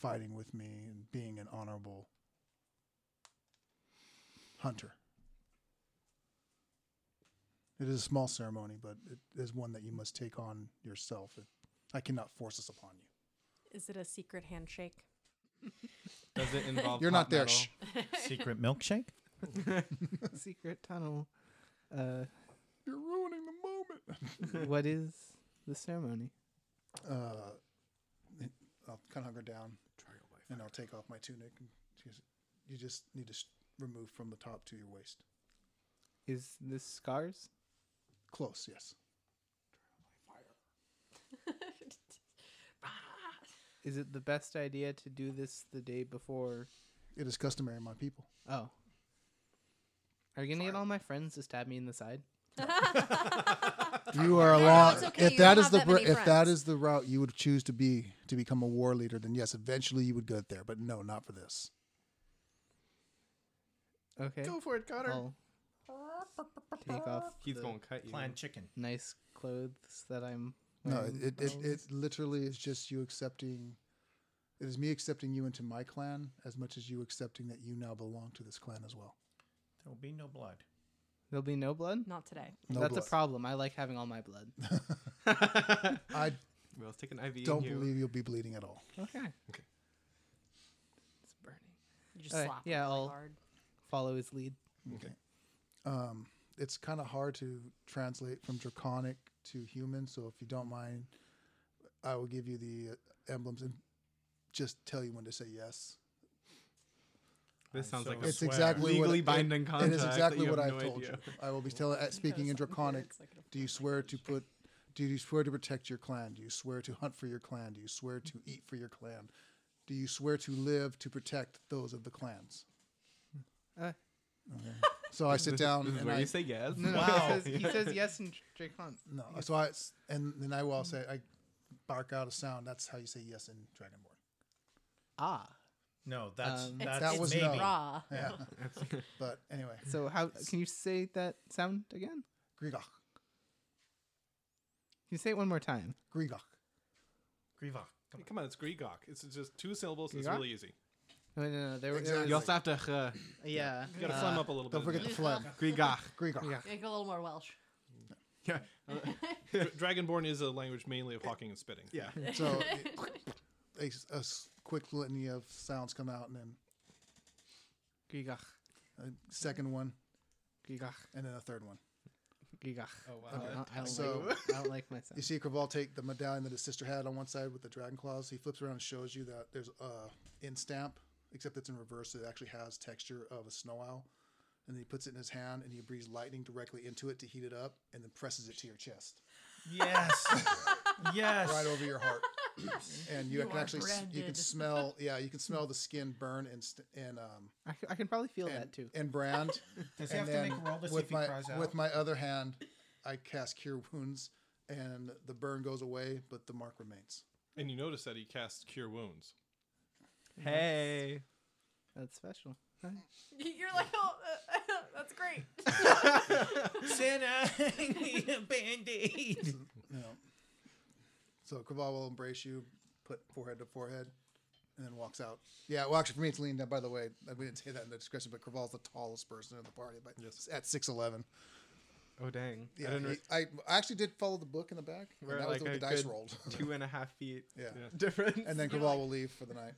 fighting with me, and being an honorable hunter. It is a small ceremony, but it is one that you must take on yourself. It, I cannot force this upon you. Is it a secret handshake? Does it involve? You're not there. Shh. Secret milkshake? [LAUGHS] secret tunnel. Uh, You're ruining the moment. what is the ceremony? Uh, I'll kind of hunker down, and I'll take off my tunic. And she goes, you just need to sh- removed from the top to your waist. Is this scars? Close, yes. Is it the best idea to do this the day before? It is customary, my people. Oh. Are you gonna get all my friends to stab me in the side? [LAUGHS] You are No, no, along. okay, If you that don't is have the that br- if that friends. is the route you would choose to be to become a war leader, then yes, eventually you would get there. But no, not for this. Okay. Go for it, Cotter. I'll take off He's gonna cut you. Planned chicken. nice clothes that I'm. No, it, it, it literally is just you accepting. It is me accepting you into my clan as much as you accepting that you now belong to this clan as well. There will be no blood. There'll be no blood. Not today. No That's blood. a problem. I like having all my blood. [LAUGHS] [LAUGHS] I Well, let's take an IV. don't you. believe you'll be bleeding at all. Okay. Okay. It's burning. You just Okay, slap yeah, him really I'll- hard. Follow his lead. Okay. Um, it's kind of hard to translate from draconic to human, so if you don't mind, I will give you the uh, emblems and just tell you when to say yes. This sounds so like a It's swear. exactly what legally it- binding It contract. is that exactly what I've no told idea. you. I will be telling, uh, speaking in draconic. Do you swear to put? Do you swear to protect your clan? Do you swear to hunt for your clan? Do you swear to eat for your clan? Do you swear to live to protect those of the clans? Uh, [LAUGHS] So I sit down This is and where I you say yes. no, no, Wow. He says, he says yes in Dracon. no. So I s- and then I will say I bark out a sound. That's how you say yes in Dragonborn. Ah. No, that's Um, that's That was maybe. no. raw. Yeah. [LAUGHS] but anyway, So how can you say that sound again? Grigach, Can you say it one more time? Grigach. Griva. Hey, Come on, it's Grigok. It's just two syllables. It's really easy. No, no, no. There, there Exactly. You also have to. Uh, yeah. You gotta uh, phlegm up a little bit. Don't forget the phlegm. [LAUGHS] Grigach. Grigach. Yeah. Make it a little more Welsh. [LAUGHS] Yeah. Dra- Dragonborn is a language mainly of hawking and spitting. Yeah. So a, s- a s- quick litany of sounds come out, and then Gigach. a second one, Gigach. and then a third one. Gigach. Oh I wow. don't, I don't So- like, I don't like myself. [LAUGHS] You see Craval take the medallion that his sister had on one side with the dragon claws. He flips around and shows you that there's a in stamp, except it's in reverse. So It actually has texture of a snow owl. And then he puts it in his hand and he breathes lightning directly into it to heat it up, and then presses it to your chest, Yes. [LAUGHS] yes. right over your heart. [CLEARS THROAT] And you, You can actually s- you can smell yeah you can smell the skin burn and st- and um I, I can probably feel and, that too. and brand. [LAUGHS] Does he and have to make then a roll to see with if he my cries out? with my other hand, I cast Cure Wounds, and the burn goes away, but the mark remains. And you notice that he casts Cure Wounds. Hey. That's special. Hi. [LAUGHS] You're like, oh, uh, [LAUGHS] that's great. Santa, I need a band-aid. You know. So Craval will embrace you, put forehead to forehead, and then walks out. Yeah, well, actually, for me, it's leaned down. By the way, we didn't say that in the description, but Craval's the tallest person in the party, but Yes. at six eleven. Oh dang. Yeah, I didn't. he- Re- I, I actually did follow the book in the back. and we're that was like the a the dice good rolled. [LAUGHS] two and a half feet yeah. Yeah. [LAUGHS] difference. and then You're Craval like- will leave for the night.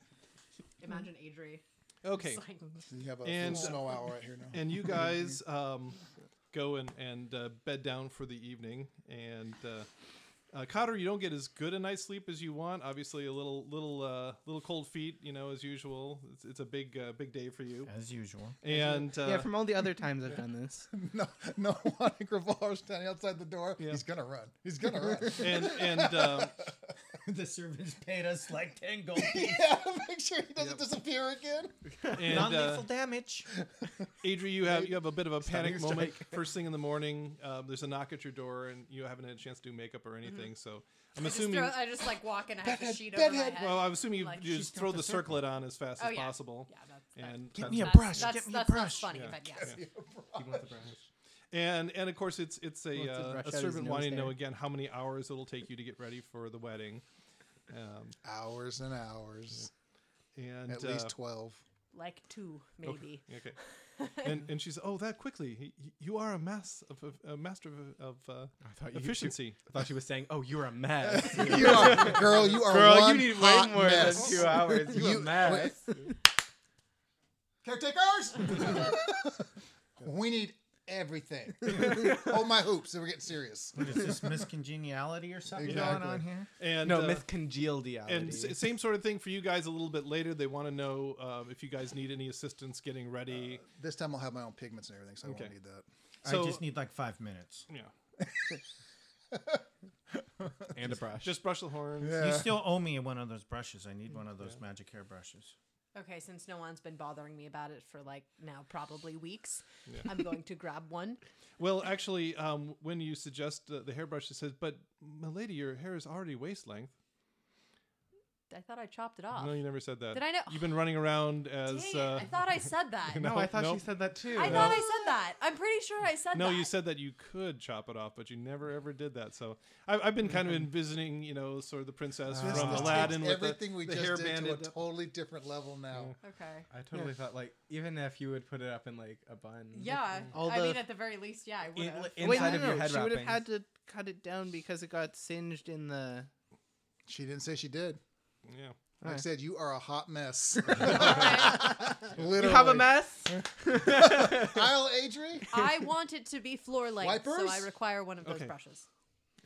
Imagine Adri. Okay. Like, you have a And- full snow owl right here now. and you [LAUGHS] guys um, go and, and uh, bed down for the evening. And uh, uh, Cotter, you don't get as good a night's sleep as you want. Obviously, a little little uh, little cold feet, you know, as usual. It's, it's a big uh, big day for you. As usual. And uh, yeah, from all the other times I've done this. [LAUGHS] no, no one in Craval is standing outside the door. Yeah. He's gonna run. He's gonna run. [LAUGHS] and and um, [LAUGHS] the servants paid us like 10 gold yeah, make sure he doesn't disappear again. and uh, Non-lethal damage. Adri, you have you have a bit of a panic a moment first thing in the morning. Um, there's a knock at your door, and you haven't had a chance to do makeup or anything. So I'm I just, assuming. throw, I just like walk and I have the Bedhead, sheet over my head. well, I'm assuming you, Like, you just throw the the circlet on as fast oh as yeah. possible. Yeah, that's, that's And Get that's- me a brush, That's, get me a brush. That's funny, Yeah. but yes. He wants the brush. And and of course it's it's a, Wants to uh, a servant nose wanting to know again how many hours it'll take you to get ready for the wedding. Um, Hours and hours. and At uh, least twelve. Like two, okay, maybe. Okay. [LAUGHS] and and she's oh that quickly He- he- you are a mass of, of a master of, of uh, I thought you efficiency. [LAUGHS] I thought she was saying, "Oh, you're a mess." [LAUGHS] you are, girl. You are Girl, one you need way hot more mess. than two hours. You, a You- mess. Caretakers. we need everything. [LAUGHS] Hold my hoops. And we're getting serious. What is this Miss Congeniality or something Exactly. going on here? And no, uh, Miss Congeniality. and s- same sort of thing for you guys a little bit later. They want to know um, if you guys need any assistance getting ready. This time I'll have my own pigments and everything, so I Okay. won't need that. So- I just need like five minutes. yeah, [LAUGHS] and a brush. just brush the horns. You still owe me one of those brushes. I need one of those magic hair brushes. Okay, since no one's been bothering me about it for like now probably weeks, Yeah. I'm going to grab one. [LAUGHS] Well, actually, um, when you suggest uh, the hairbrush, it says, "But, my lady, your hair is already waist length." I thought I chopped it off. No, you never said that. Did I know- You've been running around as. Dang it, uh, I thought I said [LAUGHS] that. No, no, I thought nope. she said that too. I thought I said that. I'm pretty sure I said that. no, that. you said that you could chop it off, but you never ever did that. So I've, I've been kind of envisioning, you know, sort of the princess This- from this Aladdin takes with the, everything we the just hair did to a banded. totally different level now. Okay. I totally thought like even if you would put it up in like a bun. Yeah. All I the- mean, at the very least, yeah, I would In- have. in- Wait, inside no, of no, your no. head She would have had to cut it down because it got singed in the. She didn't say she did. Yeah. Like I said, you are a hot mess. Literally. [LAUGHS] [LAUGHS] You have a mess. [LAUGHS] Isle Adri? I want it to be floor length, so I require one of those Okay. brushes.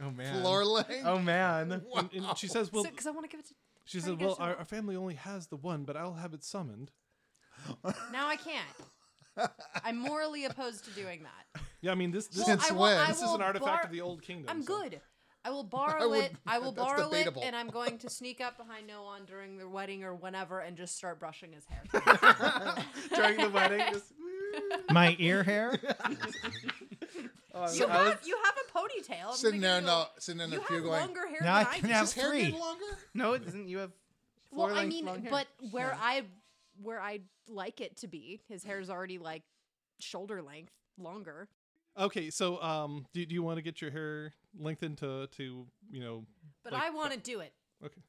Oh man. Floor length? Oh man. And, and she says, "Well, Because I want to give it to. she try said, to get well, it our, our family only has the one, but I'll have it summoned." [GASPS] Now I can't. I'm morally opposed to doing that. Yeah, I mean this. This, Well, Since I will, when? I this is will an artifact bar- of the old kingdom. I'm so- good. I will [LAUGHS] borrow would- it. I will [LAUGHS] borrow debatable. it, and I'm going to sneak up behind Noan during the wedding or whenever, and just start brushing his hair. [LAUGHS] During the wedding, just. My ear hair? Oh, You I was- have you have a ponytail. Sitting there, gonna give you no, sitting in You the have pew going, longer hair Now I than I can do. have is hair three. getting longer? No, it doesn't. You have. Well, I mean, long hair. but where I where I like it to be, his hair's already like shoulder length longer. Okay, so um, do, do you want to get your hair lengthened to to you know? But Like- I want to do it. Okay.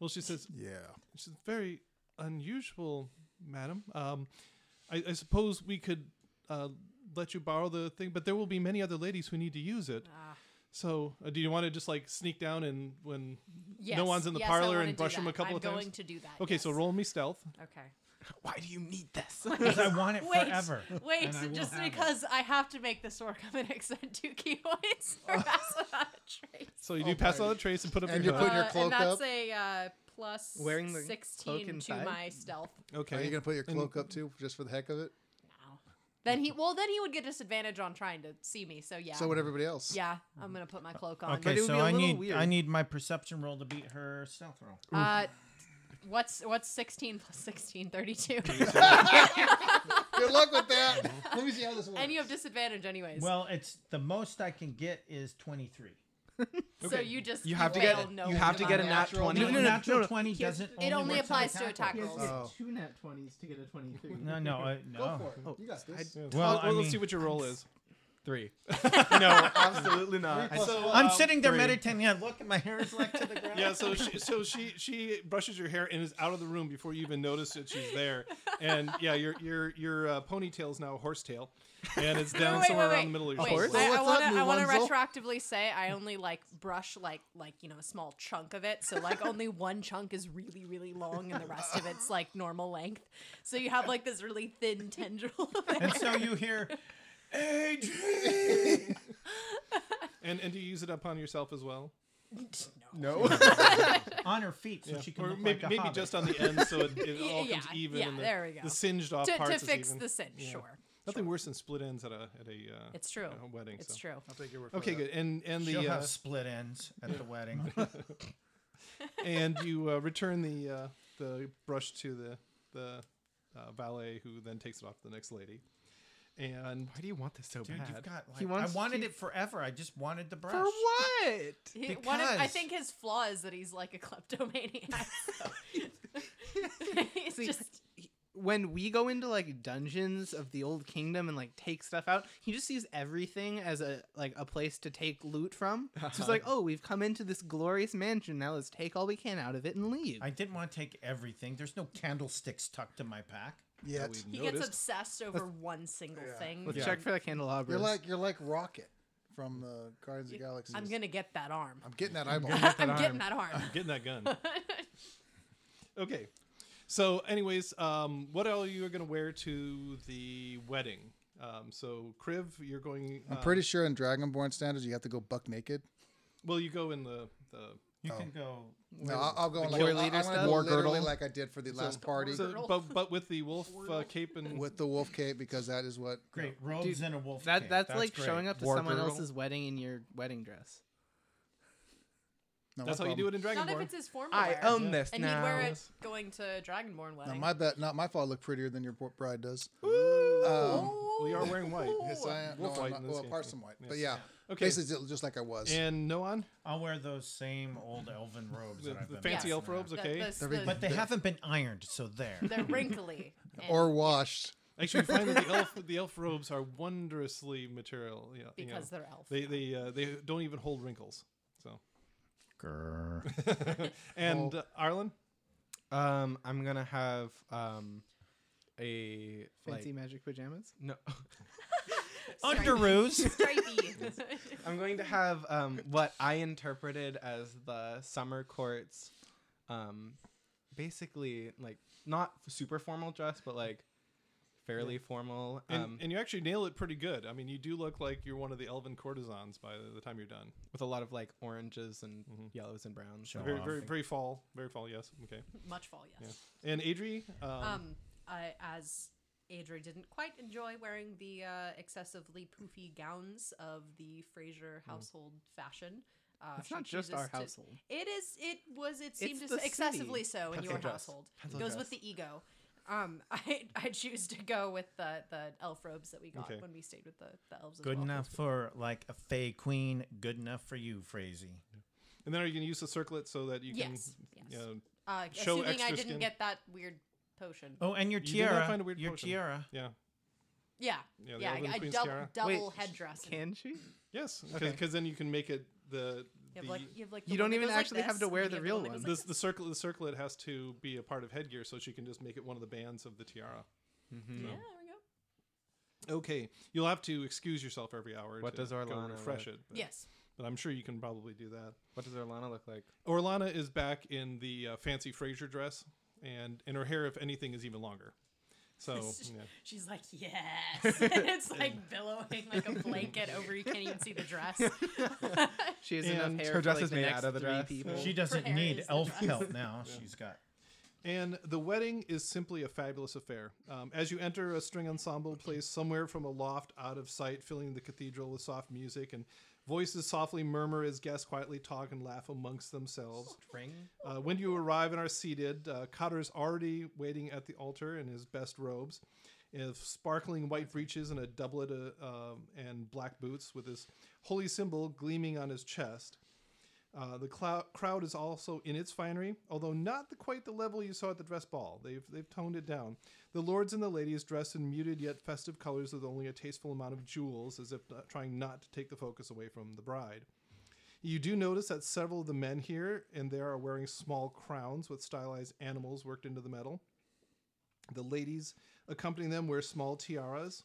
Well, she says Yeah. Which is very unusual, madam. Um, I, I suppose we could uh, let you borrow the thing, but there will be many other ladies who need to use it. Ah. So, uh, do you want to just like sneak down and when Yes, no one's in the yes, parlor and do brush them a that. couple I'm of times? going to do that. Okay, so roll me stealth. Okay. Why do you need this? Because I want it [LAUGHS] Wait, forever. wait, so just have it. because I have to make this work, I'm gonna expend two ki points [LAUGHS] for pass without a trace. So you Oh, do pass buddy. out the trace and put up And your you're hood. putting your Uh, cloak and that's up? a uh, plus Wearing the cloak 16 to my stealth. okay. Are you going to put your And- cloak up too, just for the heck of it? No. Then he well then he would get disadvantage on trying to see me. So yeah. So would everybody else? yeah, I'm gonna put my cloak on. Okay, it would so be a I little need I need my perception roll to beat her stealth roll. Uh, what's what's 16 plus 16? [LAUGHS] 32. Good luck with that. Let me see how this works. [LAUGHS] and you have disadvantage anyways. Well, it's the most I can get is 23. [LAUGHS] so you just You have to fail get no you have to get a nat Unnatural. twenty. No, No, no, no, natural no, no. 20 He has- doesn't it only works on applies to attack attack rolls. rolls. Oh. two nat twenties to get a twenty-three. No, no, uh, no. for Oh, you got this. Yeah. Well, I let's mean- see what your roll is. Three. [LAUGHS] no, absolutely not. Three plus So, one. I'm um, sitting there three. meditating. Yeah, look, my hair is like to the [LAUGHS] ground. Yeah, so she, so she she brushes your hair and is out of the room before you even notice that she's there. And yeah, your your your uh, ponytail is now a horsetail, and it's [LAUGHS] down wait, somewhere wait, around wait. the middle of your Wait, shoulders. So I, what's want to I want to Wenzel? retroactively say I only like brush like like you know a small chunk of it. So like only one chunk is really really long and the rest of it's like normal length. So you have like this really thin tendril. Of hair. And so you hear, [LAUGHS] And and do you use it upon yourself as well? [LAUGHS] No. [LAUGHS] on her feet so Yeah. she can or look maybe like a maybe hobbit. just on the end so it, it all Yeah, comes even. yeah, and the, there we go. The singed off to, to parts is fix even. the cinch, Yeah. sure. Nothing sure. worse than split ends at a at a uh, It's true. a wedding. It's so. true. I'll take your word for Okay, that. good. And and She'll the uh, have split ends at the wedding. and you uh, return the uh, the brush to the the uh, valet, who then takes it off to the next lady. And Why do you want this so Dude, bad? you've got like, He wants I wanted to- it forever. I just wanted the brush. For what? He, one of, I think his flaw is that he's like a [LAUGHS] kleptomaniac. So. [LAUGHS] he's [LAUGHS] See, just when we go into like dungeons of the old kingdom and like take stuff out, he just sees everything as a like a place to take loot from. So it's like, oh, we've come into this glorious mansion. Now let's take all we can out of it and leave. I didn't want to take everything. There's no candlesticks tucked in my pack. Yet. we he gets obsessed over one single Yeah. thing. Let's Yeah. check for the candelabras. You're like you're like Rocket from the Guardians of the Galaxy. I'm gonna get that arm. I'm getting that eyeball. [LAUGHS] I'm getting that arm. I'm getting that gun. [LAUGHS] okay. So, anyways, um, what are you going to wear to the wedding? Um, so Kriv, you're going. I'm pretty sure in Dragonborn standards you have to go buck naked. Well, you go in the the. You Oh. can go. No, I'll, I'll go The in like war leader gonna stuff? go War girdle? like I did for the last party So, but but with the wolf uh, cape and with the wolf cape because that is what. Great robes Dude, and a wolf. That cape. that's, like great. showing up to War someone girdle. else's wedding in your wedding dress. No, that's my how you do it in Not if Dragonborn. it's his formal I wear. own this and now. he'd wear it going to Dragonborn Now wedding. my bet, not my fault. Look prettier than your bride does. Um, well, you are wearing white. yes, I am. Wolf no, white I'm in not, this well, case, some white, Yes. but yeah, Okay. basically just like I was. And Noan, I'll wear those same old elven robes the, that I've the been fancy elf now. robes. The- Okay. the- Every- the- But they haven't been ironed, so there. they're wrinkly. and- [LAUGHS] or washed. Actually, we find that the elf the elf robes are wondrously material. Yeah, you know. because they're elf. they they uh, they don't even hold wrinkles. So Grr. [LAUGHS] and uh, Arlen, Um, I'm gonna have um a Fancy like magic pajamas. no. [LAUGHS] Underoos. Stripey. I'm going to have um what I interpreted as the summer courts, um, basically like not super formal dress, but like fairly formal. and, Um, and you actually nail it pretty good. I mean, you do look like you're one of the elven courtesans by the, the time you're done. with a lot of like oranges and Mhm. yellows and browns. Show very off. very very fall, very fall. Yes. Okay. Much fall, yes. And Adri, um, Um, I, as Adri didn't quite enjoy wearing the uh, excessively poofy gowns of the Fraser household fashion. Uh, It's not just our to- household. It is. It was. It seemed to excessively city. so in Pencil your dress. household. Pencil it goes dress. with the ego. Um, [LAUGHS] I I choose to go with the the elf robes that we got Okay. when we stayed with the, the elves. as Good well. enough for like a fey queen. Good enough for you, Frazee. and then are you going to use the circlet so that you can Yes, yes. you know, Uh, Show assuming I didn't skin. get that weird potion. Oh, and your You did not tiara. find a weird your potion. tiara. yeah. Yeah, Yeah, the yeah. Elven I, I Queen's dou- tiara. double Wait, headdress. and Can she? Yes, because Okay. then you can make it the You have like you have like You don't one that even goes like actually have this, to and wear you the have real one that goes one. like the, the circlet the circlet has to be a part of headgear so she can just make it one of the bands of the tiara. Mhm. Yeah, there we go. Okay, you'll have to excuse yourself every hour. What to does go Orlana refresh look? it? But, Yes. but I'm sure you can probably do that. What does Orlana look like? Orlana is back in the uh, fancy Fraser dress, and and her hair, if anything, is even longer. So [LAUGHS] yeah. She's like, yes. [LAUGHS] it's like billowing like a blanket over. You can't even see the dress. [LAUGHS] She has And enough hair her for dress like is made out of the three dress. people. She doesn't need is elf dress. pelt now. She's got. And the wedding is simply a fabulous affair. Um, as you enter, a string ensemble plays somewhere from a loft out of sight, filling the cathedral with soft music, and voices softly murmur as guests quietly talk and laugh amongst themselves. Uh, when you arrive and are seated, uh, Cotter's already waiting at the altar in his best robes, in sparkling white breeches and a doublet uh, um, and black boots, with his holy symbol gleaming on his chest. Uh, the clou- crowd is also in its finery, although not the, quite the level you saw at the dress ball. They've, they've toned it down. The lords and the ladies dressed in muted yet festive colors with only a tasteful amount of jewels, as if trying not to take the focus away from the bride. You do notice that several of the men here and there are wearing small crowns with stylized animals worked into the metal. The ladies accompanying them wear small tiaras.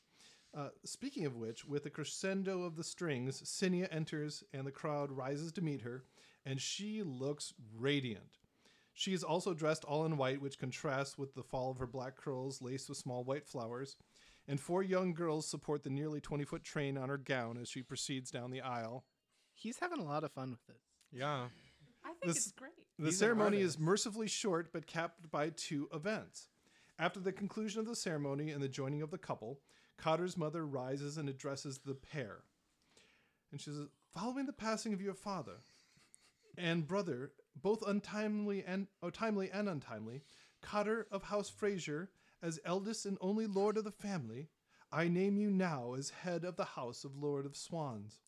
Uh, speaking of which, with the crescendo of the strings, Cinia enters and the crowd rises to meet her, and she looks radiant. She is also dressed all in white, which contrasts with the fall of her black curls laced with small white flowers. And four young girls support the nearly 20 foot train on her gown as she proceeds down the aisle. He's having a lot of fun with it. Yeah. I think This- it's great. The He's ceremony is mercifully short but capped by two events. After the conclusion of the ceremony and the joining of the couple, Cotter's mother rises and addresses the pair. And she says, Following the passing of your father and brother, both untimely and oh, timely and untimely, Cotter of House Fraser, as eldest and only lord of the family, I name you now as head of the house of Lord of Swans.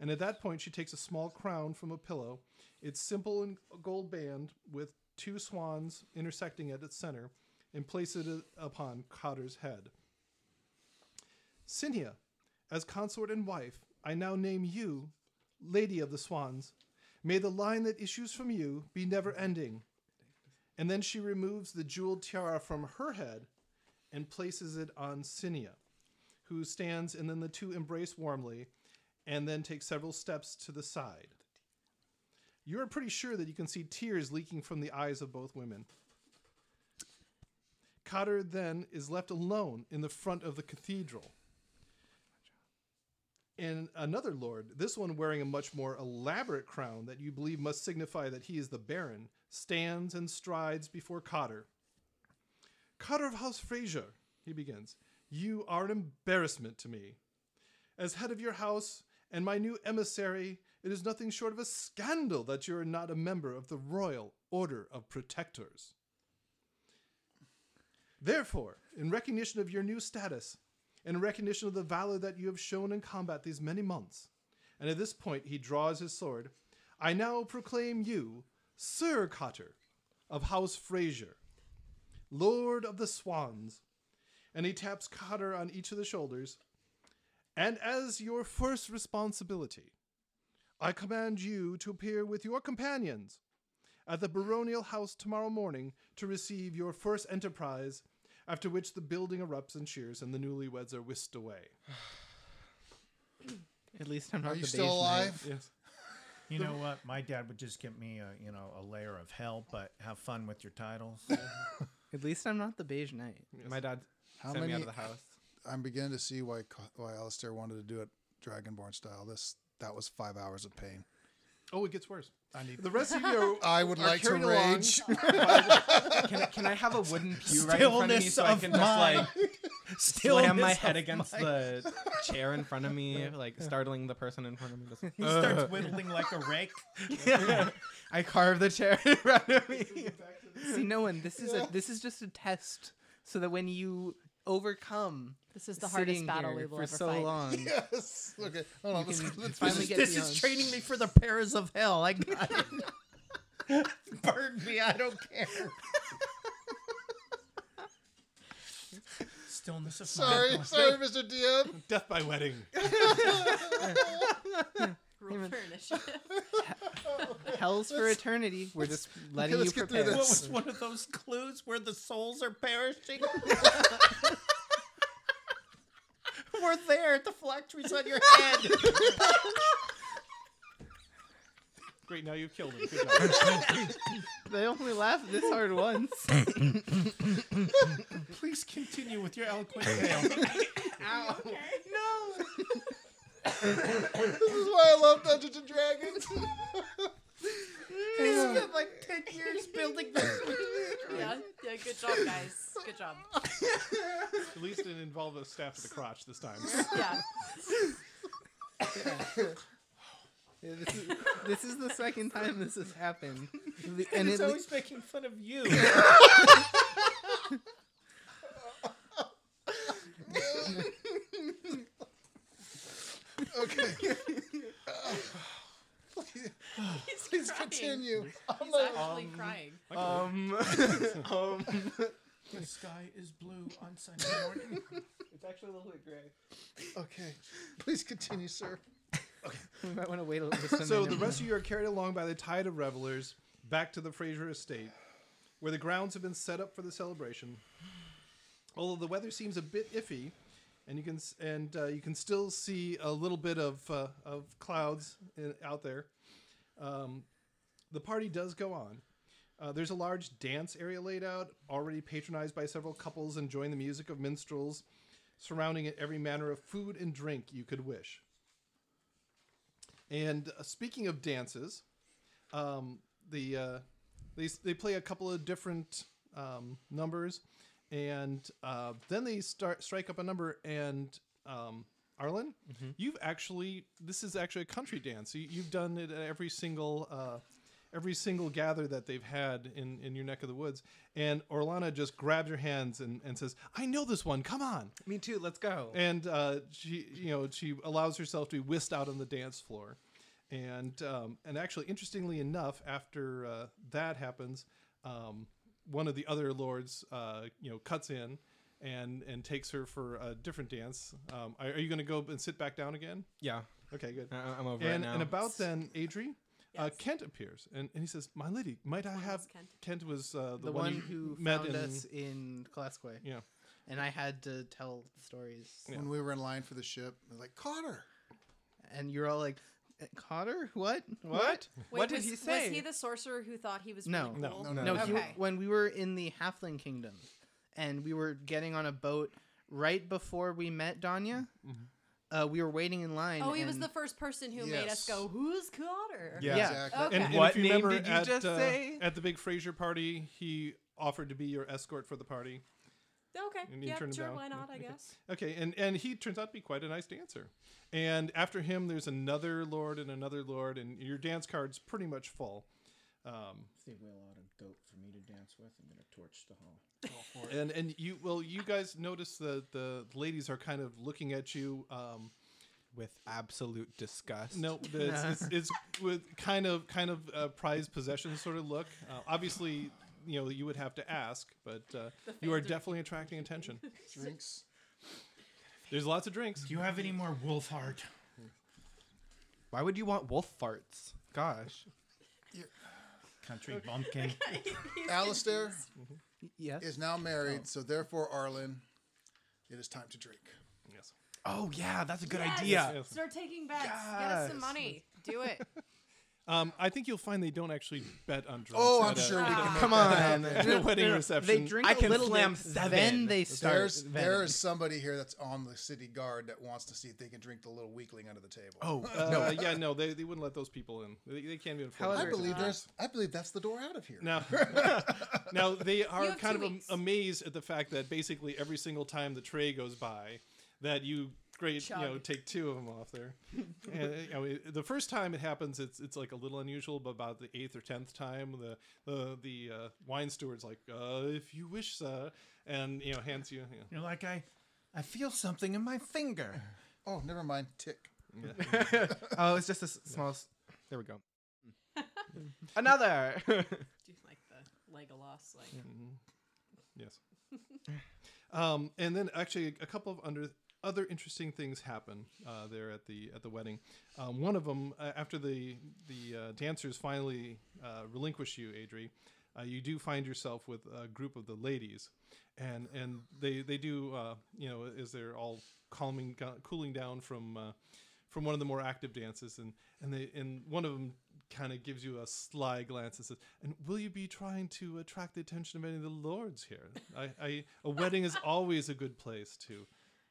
And at that point, she takes a small crown from a pillow. It's simple and gold band with two swans intersecting at its center, and places it upon Cotter's head. Cinia, as consort and wife, I now name you Lady of the Swans. May the line that issues from you be never ending. And then she removes the jeweled tiara from her head and places it on Cinia, who stands, and then the two embrace warmly and then take several steps to the side. You are pretty sure that you can see tears leaking from the eyes of both women. Cotter then is left alone in the front of the cathedral. And another lord, this one wearing a much more elaborate crown that you believe must signify that he is the Baron, stands and strides before Cotter. Cotter of House Fraser, he begins, you are an embarrassment to me. As head of your house and my new emissary, it is nothing short of a scandal that you are not a member of the Royal Order of Protectors. Therefore, in recognition of your new status, in recognition of the valor that you have shown in combat these many months, and at this point he draws his sword, I now proclaim you Sir Cotter of House Fraser, Lord of the Swans. And he taps Cotter on each of the shoulders. And as your first responsibility, I command you to appear with your companions at the baronial house tomorrow morning to receive your first enterprise, after which the building erupts and cheers and the newlyweds are whisked away. At least I'm not Are the you still beige knight. alive? Yes. You know [LAUGHS] what? My dad would just give me a you know a layer of hell, but have fun with your titles. [LAUGHS] At least I'm not the beige knight. My dad How sent me out of the house. I'm beginning to see why Co- why Alistair wanted to do it Dragonborn style. This that was five hours of pain. Oh, it gets worse. I need The rest of you [LAUGHS] I would are like to rage. [LAUGHS] Can I, can I have a wooden pew right in front of me Stillness so I of can just like mind. slam my head against mind. the chair in front of me, like startling the person in front of me? Just, He starts whittling like a rake. [LAUGHS] yeah. I carve the chair in front of me. See, no one. This is a this is just a test, so that when you overcome This is the hardest battle we will for ever so fight. long, [LAUGHS] yes. Okay. Hold on. Let's, can let's finally finish get this beyond. is training me for the perils of hell. I got it. [LAUGHS] Burn me, I don't care. Stillness of silence. Sorry, mind. sorry, Mr. DM. death by wedding. Roll for initiative. hell's for eternity. We're just letting let's you prepare. What was one of those clues where the souls are perishing? [LAUGHS] [LAUGHS] We're there. The factory's on your head. [LAUGHS] Great, now you've killed him. Good job. [LAUGHS] They only laugh this hard once. Please continue with your eloquent tale. Ow. No. this is why I love Dungeons and Dragons. He spent like 10 years building this. Yeah, yeah, good job, guys. Good job. At least it didn't involve a staff to the crotch this time. Yeah. [LAUGHS] Yeah, this, is, this is the second time this has happened, The- And and he's it, le- always making fun of you. [LAUGHS] [LAUGHS] okay. He's Please crying. continue. He's actually crying. Um, [LAUGHS] [LAUGHS] um, the sky is blue on Sunday morning. [LAUGHS] it's actually a little bit gray. Okay. Please continue, sir. Okay, We might want to wait a little. just a So the more. rest of you are carried along by the tide of revelers back to the Fraser estate, where the grounds have been set up for the celebration. Although the weather seems a bit iffy, and you can and uh, you can still see a little bit of uh, of clouds in, out there. Um, the party does go on. Uh, there's a large dance area laid out, already patronized by several couples enjoying the music of minstrels, surrounding it every manner of food and drink you could wish. And uh, speaking of dances, um, the uh, they they play a couple of different um, numbers, and uh, then they start strike up a number. And um, Arlen, you've actually this is actually a country dance. You, you've done it at every single uh, every single gather that they've had in in your neck of the woods. And Orlana just grabs your hands and, and says, "I know this one. Come on." me too. Let's go. and uh, she you know she allows herself to be whisked out on the dance floor and um, and actually interestingly enough after uh, that happens um, one of the other lords uh, you know cuts in and and takes her for a different dance um, are, are you going to go and sit back down again yeah, okay good I- I'm over and, it now. and about then adri uh, Kent appears and, and he says, "My lady, might I have?" Kent. Kent was uh, the, the one, one who met found in. us in Glasgow, Yeah, and I had to tell stories, When we were in line for the ship, they're like, Cotter. and you're all like, "Eh, "Cotter, what? what? Wait, what did was, he say? Was he the sorcerer who thought he was No. really No, cool? no, no, No, no. he, Okay. when we were in the Halfling Kingdom, and we were getting on a boat right before we met Danya. uh, we were waiting in line. Oh, he was the first person who made us go, "Who's Cotter?" Yeah. Yeah. Exactly. Okay. And, and What if you name remember did you at, just uh, say? at the big Fraser party, he offered to be your escort for the party. Okay. And you Yeah, turned him sure. down? Why not? I Okay. guess. Okay, and and he turns out to be quite a nice dancer. And after him, there's another lord and another lord, and your dance card's pretty much full. Um, They will out a goat for me to dance with. I'm gonna torch the hall. and and you well, you guys notice that the ladies are kind of looking at you. Um, with absolute disgust. no, [LAUGHS] it's, it's, [LAUGHS] it's with kind of kind of uh, prized possession sort of look. Uh, obviously, you know you would have to ask, but uh, you are are- definitely attracting attention. [LAUGHS] Drinks. There's lots of drinks. Do you have any more wolf heart? Why would you want wolf farts? Gosh. Country bumpkin. [LAUGHS] Alistair yes. is now married, oh. so therefore, Arlen, it is time to drink. Yes. Oh yeah, that's a good Yes! idea. Yes. Start taking bets. Get us some Yes. money. Do it. [LAUGHS] Um, I think you'll find they don't actually bet on drinks. Oh, I'm at a- sure we can. [LAUGHS] Come on. happen. at a wedding No, no, reception. They drink I a can little slam seven. then they start. There's there is somebody here that's on the city guard that wants to see if they can drink the little weakling under the table. Oh [LAUGHS] uh, yeah, no, they, they wouldn't let those people in. They, they can't even. afford I believe there's. I believe that's the door out of here. Now, [LAUGHS] now they are kind of am- weeks. amazed at the fact that basically every single time the tray goes by, that you great you know take two of them off there. [LAUGHS] and you know, it- the first time it happens, it's it's like a little unusual, but about the eighth or tenth time, the the the uh, wine steward's like, uh, "If you wish, sir," and you know hands you. you You're like I, I feel something in my finger. Oh, never mind. Tick. yeah. [LAUGHS] oh, it's just a s- small. s- There we go. [LAUGHS] Another. Do you like the Legolas, like Yes. um, and then actually a couple of under other interesting things happen uh, there at the at the wedding. Um, one of them, uh, after the the uh, dancers finally uh, relinquish you, Adri, uh, you do find yourself with a group of the ladies, and and they they do uh, you know as they're all calming cooling down from. From one of the more active dances, and and they and one of them kind of gives you a sly glance and says, "And will you be trying to attract the attention of any of the lords here? I, I a wedding is always a good place to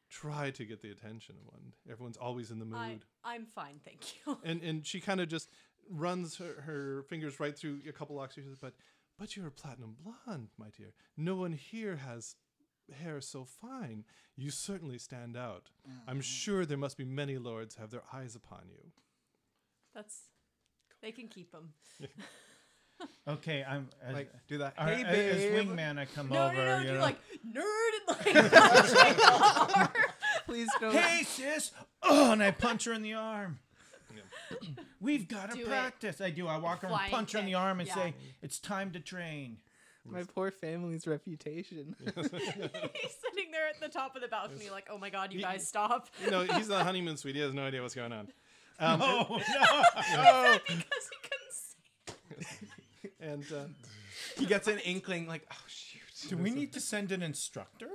try to get the attention of one. Everyone's always in the mood." I, I'm fine, thank you. [LAUGHS] and and she kind of just runs her, her fingers right through a couple locks. She says, "But but you're a platinum blonde, my dear. No one here has." Hair so fine, you certainly stand out. I'm mm. sure there must be many lords have their eyes upon you. That's they can keep them. [LAUGHS] Okay, I'm as, like do that. all Hey, right, as wingman. I come No, over. no, no, you do know. like nerd and like [LAUGHS] punching the arm. Please don't. hey sis, oh, and I punch her in the arm. We've got to Do it. practice. I do. I walk her and Flying punch her in the arm and yeah. say, "It's time to train." My poor family's reputation. [LAUGHS] He's sitting there at the top of the balcony, like, "Oh my god, you He- guys stop!" [LAUGHS] You know, he's in the honeymoon suite. He has no idea what's going on. Um, Oh no! because he couldn't see. And uh, He gets an inkling, like, oh shoot. Do we need to send an instructor?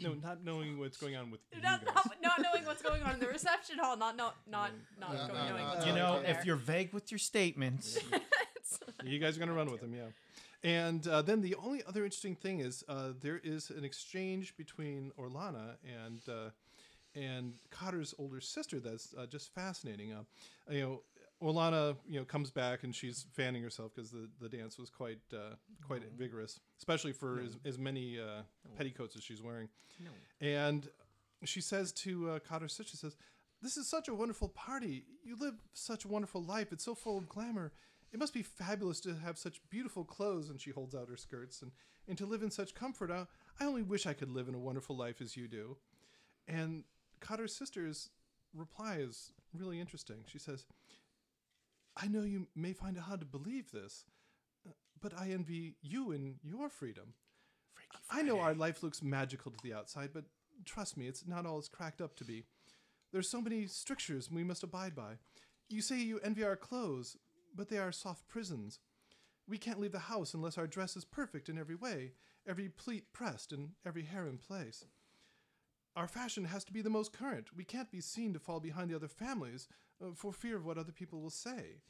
no, not knowing what's going on with you Not, guys. not, [LAUGHS] not knowing what's going on in the reception hall, not not not not No, going, no, knowing no, what's You going know, on there. if you're vague with your statements, [LAUGHS] You guys are going to run with him, yeah. And uh, then the only other interesting thing is uh, there is an exchange between Orlana and uh, and Cotter's older sister that's uh, just fascinating. Uh, you know, Orlana, you know, comes back and she's fanning herself because the, the dance was quite uh, quite vigorous, especially for as, as many uh, petticoats as she's wearing. And she says to uh, Cotter's sister, she says, "This is such a wonderful party. You live such a wonderful life. It's so full of glamour. It must be fabulous to have such beautiful clothes." And she holds out her skirts and and to live in such comfort. Uh, I only wish I could live in a wonderful life as you do. And Cotter's sister's reply is really interesting. She says, I know you may find it hard to believe this, uh, but I envy you in your freedom. Freaky, I know our life looks magical to the outside, but trust me, it's not all it's cracked up to be. There's so many strictures we must abide by. You say you envy our clothes, but they are soft prisons. We can't leave the house unless our dress is perfect in every way, every pleat pressed and every hair in place. Our fashion has to be the most current. We can't be seen to fall behind the other families uh, for fear of what other people will say.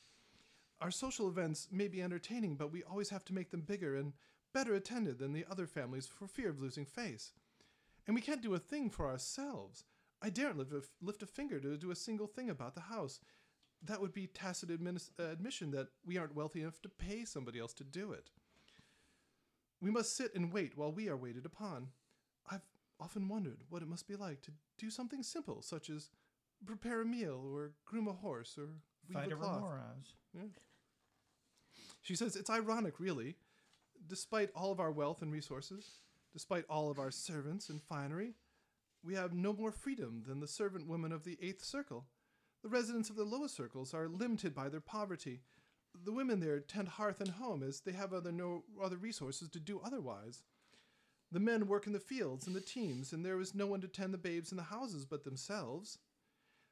Our social events may be entertaining, but we always have to make them bigger and better attended than the other families for fear of losing face. And we can't do a thing for ourselves. I daren't lift a, lift a finger to do a single thing about the house. That would be tacit uh, admission that we aren't wealthy enough to pay somebody else to do it. We must sit and wait while we are waited upon. Often wondered what it must be like to do something simple, such as prepare a meal or groom a horse or weave Fight a cloth. Remorhaz. She says it's ironic, really. Despite all of our wealth and resources, despite all of our servants and finery, we have no more freedom than the servant women of the eighth circle. The residents of the lowest circles are limited by their poverty. The women there tend hearth and home as they have other no other resources to do otherwise. The men work in the fields and the teams, and there is no one to tend the babes in the houses but themselves.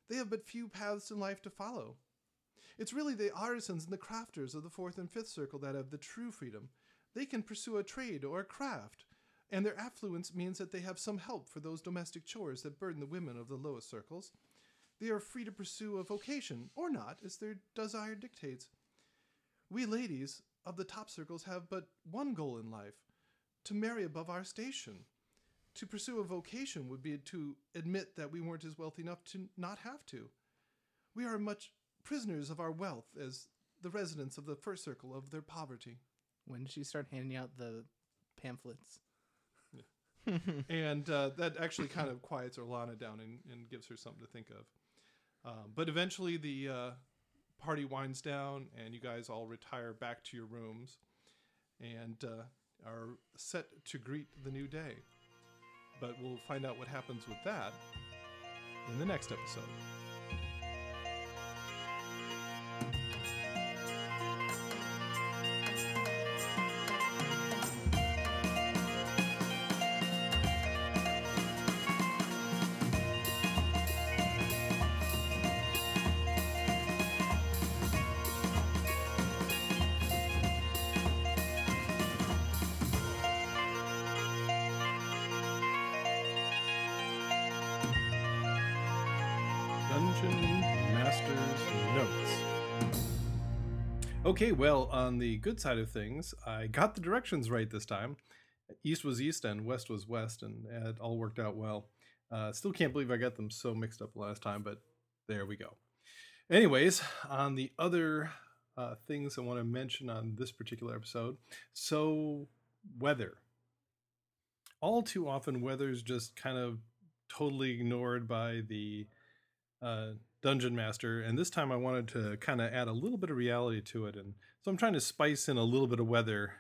They have but few paths in life to follow. It's really the artisans and the crafters of the fourth and fifth circle that have the true freedom. They can pursue a trade or a craft, and their affluence means that they have some help for those domestic chores that burden the women of the lowest circles. They are free to pursue a vocation, or not, as their desire dictates. We ladies of the top circles have but one goal in life to marry above our station. To pursue a vocation would be to admit that we weren't as wealthy enough to not have to. We are much prisoners of our wealth as the residents of the first circle of their poverty. When did she start handing out the pamphlets? [LAUGHS] and uh, that actually kind of quiets Orlana down and, and gives her something to think of. Um, but eventually, the uh, party winds down, and you guys all retire back to your rooms and uh, are set to greet the new day. But we'll find out what happens with that in the next episode. Okay, well, on the good side of things, I got the directions right this time. East was east and west was west, and it all worked out well. Uh, still can't believe I got them so mixed up last time, but there we go. Anyways, on the other uh, things I want to mention on this particular episode so, weather. All too often, weather is just kind of totally ignored by the uh, dungeon master, and this time I wanted to kind of add a little bit of reality to it, and so I'm trying to spice in a little bit of weather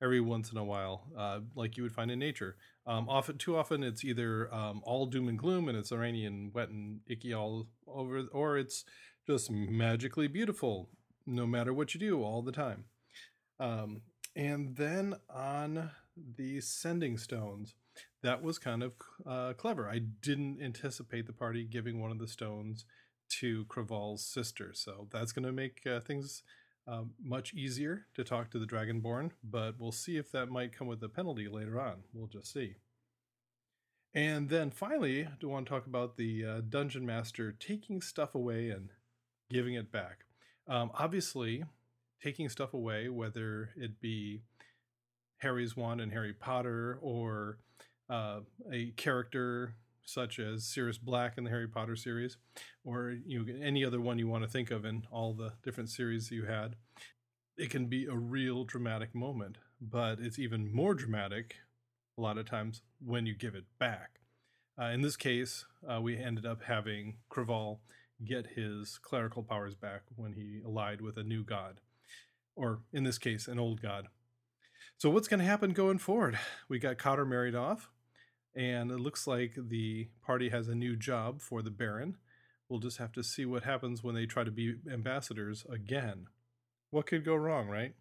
every once in a while, uh, like you would find in nature. Um, often, too often, it's either um, all doom and gloom, and it's rainy and wet and icky all over, or it's just magically beautiful, no matter what you do, all the time. Um, and then on the sending stones, that was kind of uh, clever. I didn't anticipate the party giving one of the stones to Craval's sister, so that's going to make uh, things uh, much easier to talk to the Dragonborn. But we'll see if that might come with a penalty later on. We'll just see. And then finally, I do want to talk about the uh, dungeon master taking stuff away and giving it back. Um, obviously, taking stuff away, whether it be Harry's wand and Harry Potter or uh, a character such as Sirius Black in the Harry Potter series, or you know, any other one you want to think of in all the different series you had, it can be a real dramatic moment. But it's even more dramatic a lot of times when you give it back. Uh, in this case, uh, we ended up having Craval get his clerical powers back when he allied with a new god, or in this case, an old god. So, what's going to happen going forward? We got Cotter married off, and it looks like the party has a new job for the Baron. We'll just have to see what happens when they try to be ambassadors again. What could go wrong, right?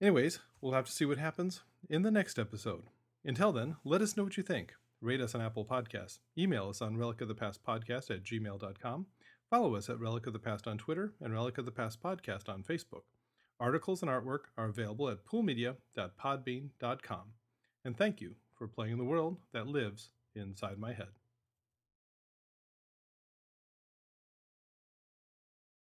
Anyways, we'll have to see what happens in the next episode. Until then, let us know what you think. Rate us on Apple Podcasts. Email us on relic of the past podcast at gmail.com. Follow us at Relic of the Past on Twitter and Relic of the Past Podcast on Facebook. Articles and artwork are available at poolmedia.podbean.com. And thank you for playing in the world that lives inside my head.